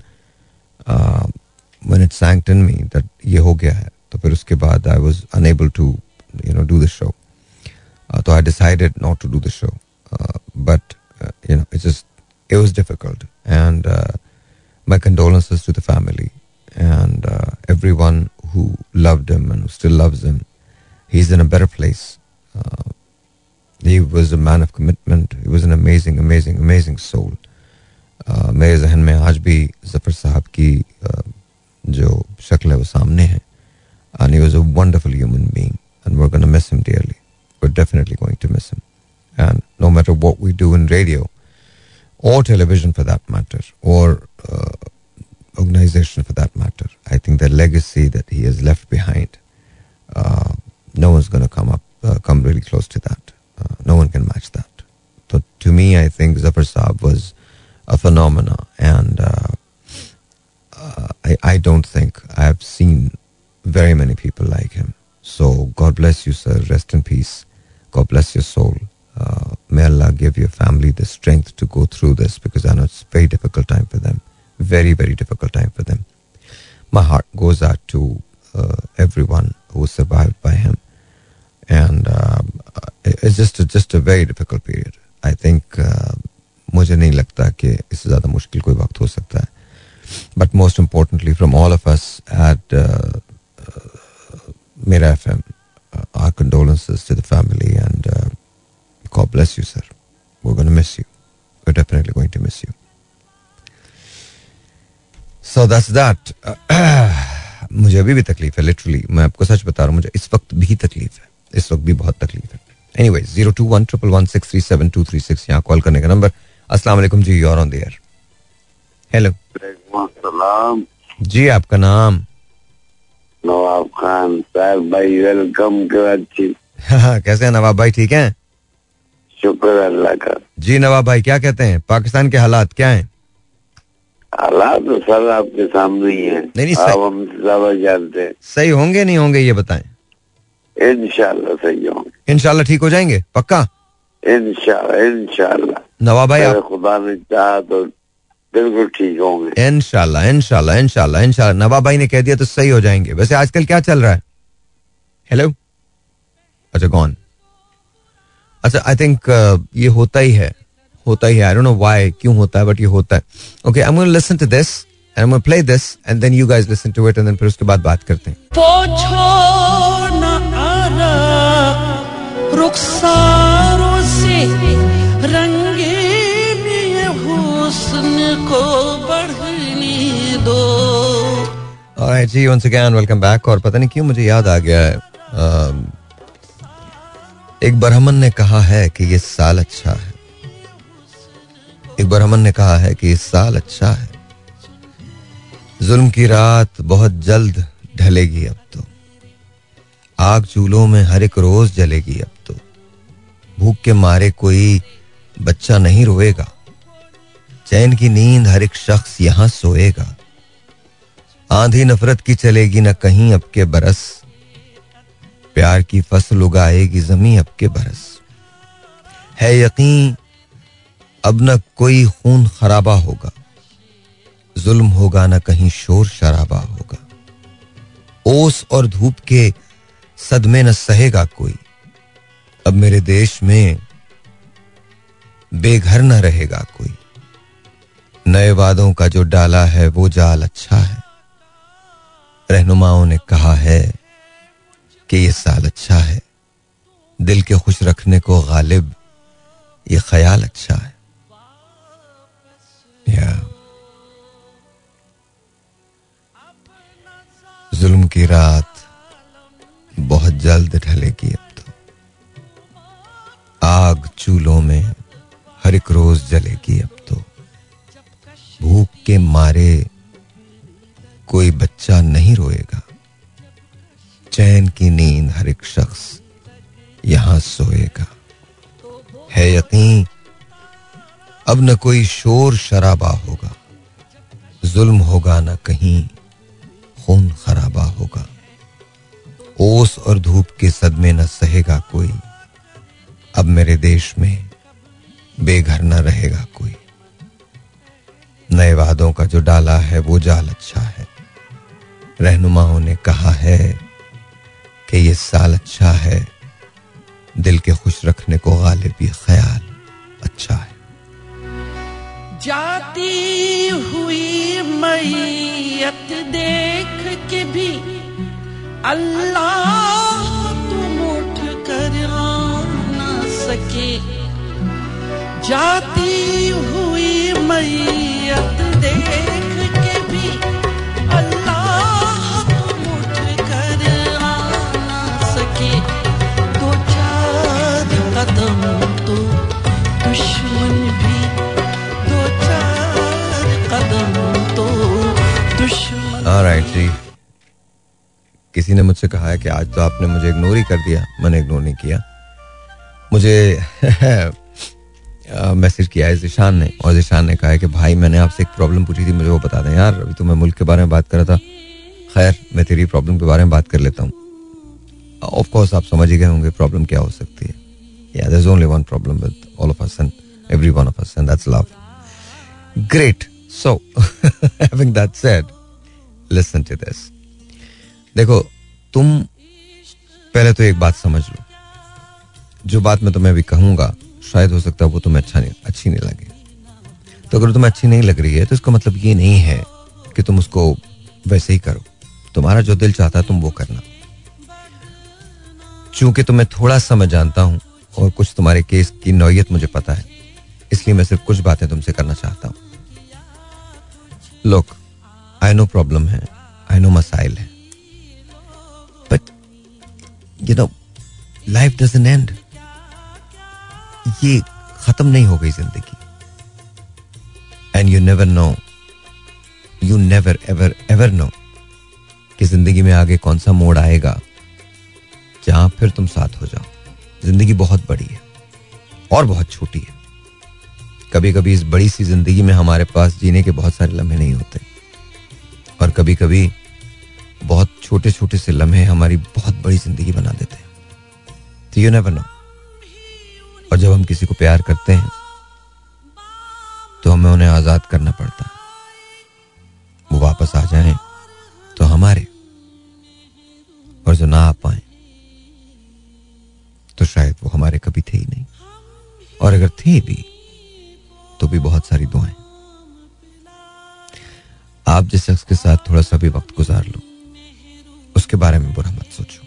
one it sank in me that ये हो गया है तो फिर उसके बाद I was unable to you know do the show तो I decided not to do the show but you know it's just it was difficult and uh, my condolences to the family and uh, everyone who loved him and who still loves him he's in a better place uh, he was a man of commitment he was an amazing amazing amazing soul uh, मेरे जहन में आज भी जफर साहब की uh, जो शक्ल है वो सामने है and he was a wonderful human being and we're going to miss him dearly we're definitely going to miss him and no matter what we do in radio or television for that matter or uh, organization for that matter i think the legacy that he has left behind uh, no one's going to come up uh, come really close to that. Uh, no one can match that. So to me i think zafar saab was a phenomena and uh, uh, I, I don't think i have seen very many people like him. So god bless you sir. Rest in peace. God bless your soul uh, may Allah give your family the strength to go through this because I know it's a very difficult time for them. Very, very difficult time for them. My heart goes out to uh, everyone who survived by him. And um, it's just a, just a very difficult period. I think uh, मुझे नहीं लगता कि इससे ज़्यादा मुश्किल कोई वक्त हो सकता है but most importantly from all of us at मेरा F M our condolences to the family and God bless you, sir. We're going to miss you. We're definitely going to miss you. So that's that. <clears throat> मुझे अभी भी तकलीफ़ है literally मैं आपको सच बता रहा हूँ मुझे इस वक्त भी तकलीफ़ है। इस वक्त भी बहुत तकलीफ़ है। Anyways zero two one triple one six three seven two three six यहाँ कॉल करने का नंबर। वालेकुम जी यूर ऑन देयर हेलो जी आपका नाम? नवाब खान साहब भाई वेलकम कराची <laughs> कैसे हैं नवाब भाई ठीक हैं? शुक्र अल्लाह का। जी नवाब भाई क्या कहते हैं? पाकिस्तान के हालात क्या हैं? हालात तो सर आपके सामने ही है। नहीं, नहीं, आप हमसे ज़्यादा जानते हैं। सही होंगे नहीं होंगे ये बताएँ। इंशाल्लाह सही होंगे। इंशाल्लाह ठीक हो जाएँगे? पक्का? इंशाल्लाह इंशाल्लाह। नवाब भाई आप खुदा ने चाहा तो बिल्कुल ठीक होंगे। इंशाल्लाह इंशाल्लाह इंशाल्लाह इंशाल्लाह। नवाब भाई ने कह दिया तो सही हो जाएँगे। वैसे आजकल क्या चल रहा है? हेलो अच्छा कौन अच्छा आई थिंक ये होता ही है होता ही है। आई डोंट नो व्हाई क्यों होता है बट ये होता है। Okay I am going listen to this and I am going play this and then you guys listen to it and then फिर उसके बाद बात करते हैं। पोछो न आरा रुखसारों से रंगीन हुस्न को बढ़ने दो। Alright, जी once again वेलकम बैक और पता नहीं क्यों मुझे याद आ गया है um, एक बरहमन ने कहा है कि ये साल अच्छा है। एक बरहमन ने कहा है कि ये साल अच्छा है। जुल्म की रात बहुत जल्द ढलेगी अब तो। आग चूल्हों में हर एक रोज जलेगी अब तो। भूख के मारे कोई बच्चा नहीं रोएगा। चैन की नींद हर एक शख्स यहाँ सोएगा। आंधी नफरत की चलेगी, ना कहीं अब के बरस। प्यार की फ़सल उगाएगी जमी अब के बरस। है यकीन, अब न कोई खून खराबा होगा। जुल्म होगा ना कहीं शोर शराबा होगा। ओस और धूप के सदमे न सहेगा कोई। अब मेरे देश में बेघर न रहेगा कोई। नए वादों का जो डाला है वो जाल अच्छा है। रहनुमाओं ने कहा है कि ये साल अच्छा है। दिल के खुश रखने को गालिब, ये ख्याल अच्छा है। या। जुल्म की रात बहुत जल्द ढलेगी अब तो। आग चूल्हों में हर एक रोज जलेगी अब तो। भूख के मारे कोई बच्चा नहीं रोएगा। चैन की नींद हर एक शख्स यहाँ सोएगा। है यकीन, अब न कोई शोर शराबा होगा, जुल्म होगा न कहीं खून खराबा होगा। ओस और धूप के सदमे न सहेगा कोई, अब मेरे देश में बेघर न रहेगा कोई। नए वादों का जो डाला है वो जाल अच्छा है, रहनुमाओं ने कहा है कि ये साल अच्छा है। दिल के खुश रखने को गालिब ख्याल अच्छा है। जाती हुई मैयत देख के भी अल्लाह तुम उठ कर ना सके। जाती हुई मैयत देख कदम तो दुश्मन भी दो चार कदम तो दुश्मन जी। किसी ने मुझसे कहा है कि आज तो आपने मुझे इग्नोर ही कर दिया, मैंने इग्नोर नहीं किया। मुझे <laughs> मैसेज किया है जिशान ने, और जिशान ने कहा है कि भाई, मैंने आपसे एक प्रॉब्लम पूछी थी, मुझे वो बता दें। यार, अभी तो मैं मुल्क के बारे में बात कर रहा था। खैर, मैं तेरी प्रॉब्लम के बारे में बात कर लेता हूँ। ऑफ़ कोर्स आप समझ ही गए होंगे प्रॉब्लम क्या हो सकती है। There is only one problem with all of us and every one of us and that's love great so having that said listen to this देखो, तुम पहले तो एक बात समझ लो। जो बात मैं तुम्हें अभी कहूँगा, शायद हो सकता है वो तुम्हें अच्छा नहीं, अच्छी नहीं लगे। तो अगर तुम्हें अच्छी नहीं लग रही है तो इसका मतलब ये नहीं है कि तुम उसको वैसे ही करो। तुम्हारा जो दिल चाहता है, तुम वो करना। चूँकि तुम्हें थोड़ा सा मैं जानता हूँ और कुछ तुम्हारे केस की नौयत मुझे पता है। इसलिए मैं सिर्फ़ कुछ बातें तुमसे करना चाहता हूँ। लोग आई नो प्रॉब्लम है। आई नो मसाइल है। But you know life doesn't and ये खत्म नहीं हो गई ज़िंदगी। And you never know you never ever ever know कि ज़िंदगी में आगे कौन सा मोड़ आएगा, जहाँ फिर तुम साथ हो जाओ। ज़िंदगी बहुत बड़ी है और बहुत छोटी है। कभी कभी इस बड़ी सी ज़िंदगी में हमारे पास जीने के बहुत सारे लम्हे नहीं होते। और कभी कभी बहुत छोटे छोटे से लम्हे हमारी बहुत बड़ी ज़िंदगी बना देते हैं। तो यू नेवर नो और जब हम किसी को प्यार करते हैं तो हमें उन्हें आज़ाद करना पड़ता है। वो वापस आ जाएँ तो हमारे और जो ना आ पाए तो शायद वो हमारे कभी थे ही नहीं। और अगर थे भी तो भी बहुत सारी दुआएँ। आप जिस शख्स के साथ थोड़ा सा भी वक्त गुजार लो, उसके बारे में बुरा मत सोचो।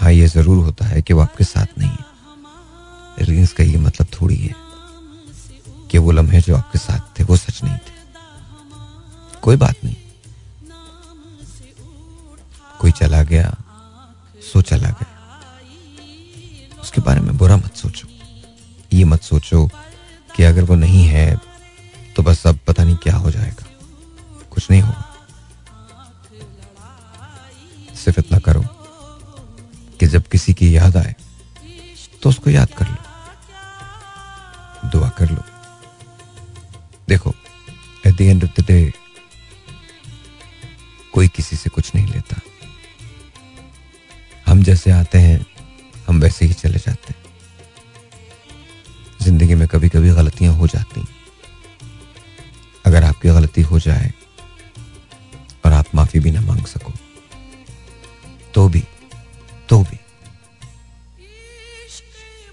हाँ ये ज़रूर होता है कि वो आपके साथ नहीं है। लेकिन इसका ये मतलब थोड़ी है कि वो लम्हे जो आपके साथ थे, वो सच नहीं थे। कोई बात नहीं। कोई चला गया, सो चला गया। उसके बारे में बुरा मत सोचो। ये मत सोचो कि अगर वो नहीं है तो बस अब पता नहीं क्या हो जाएगा। कुछ नहीं होगा। सिर्फ़ इतना करो कि जब किसी की याद आए तो उसको याद कर लो। दुआ कर लो। देखो at the end of the day कोई किसी से कुछ नहीं लेता। हम जैसे आते हैं हम वैसे ही चले जाते हैं। ज़िंदगी में कभी कभी गलतियाँ हो जाती अगर आपकी गलती हो जाए और आप माफ़ी भी ना मांग सको तो भी तो भी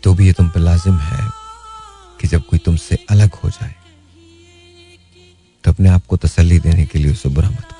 तो भी ये तुम पर लाजिम है कि जब कोई तुमसे अलग हो जाए तो अपने आप को तसल्ली देने के लिए उसे बुरा मत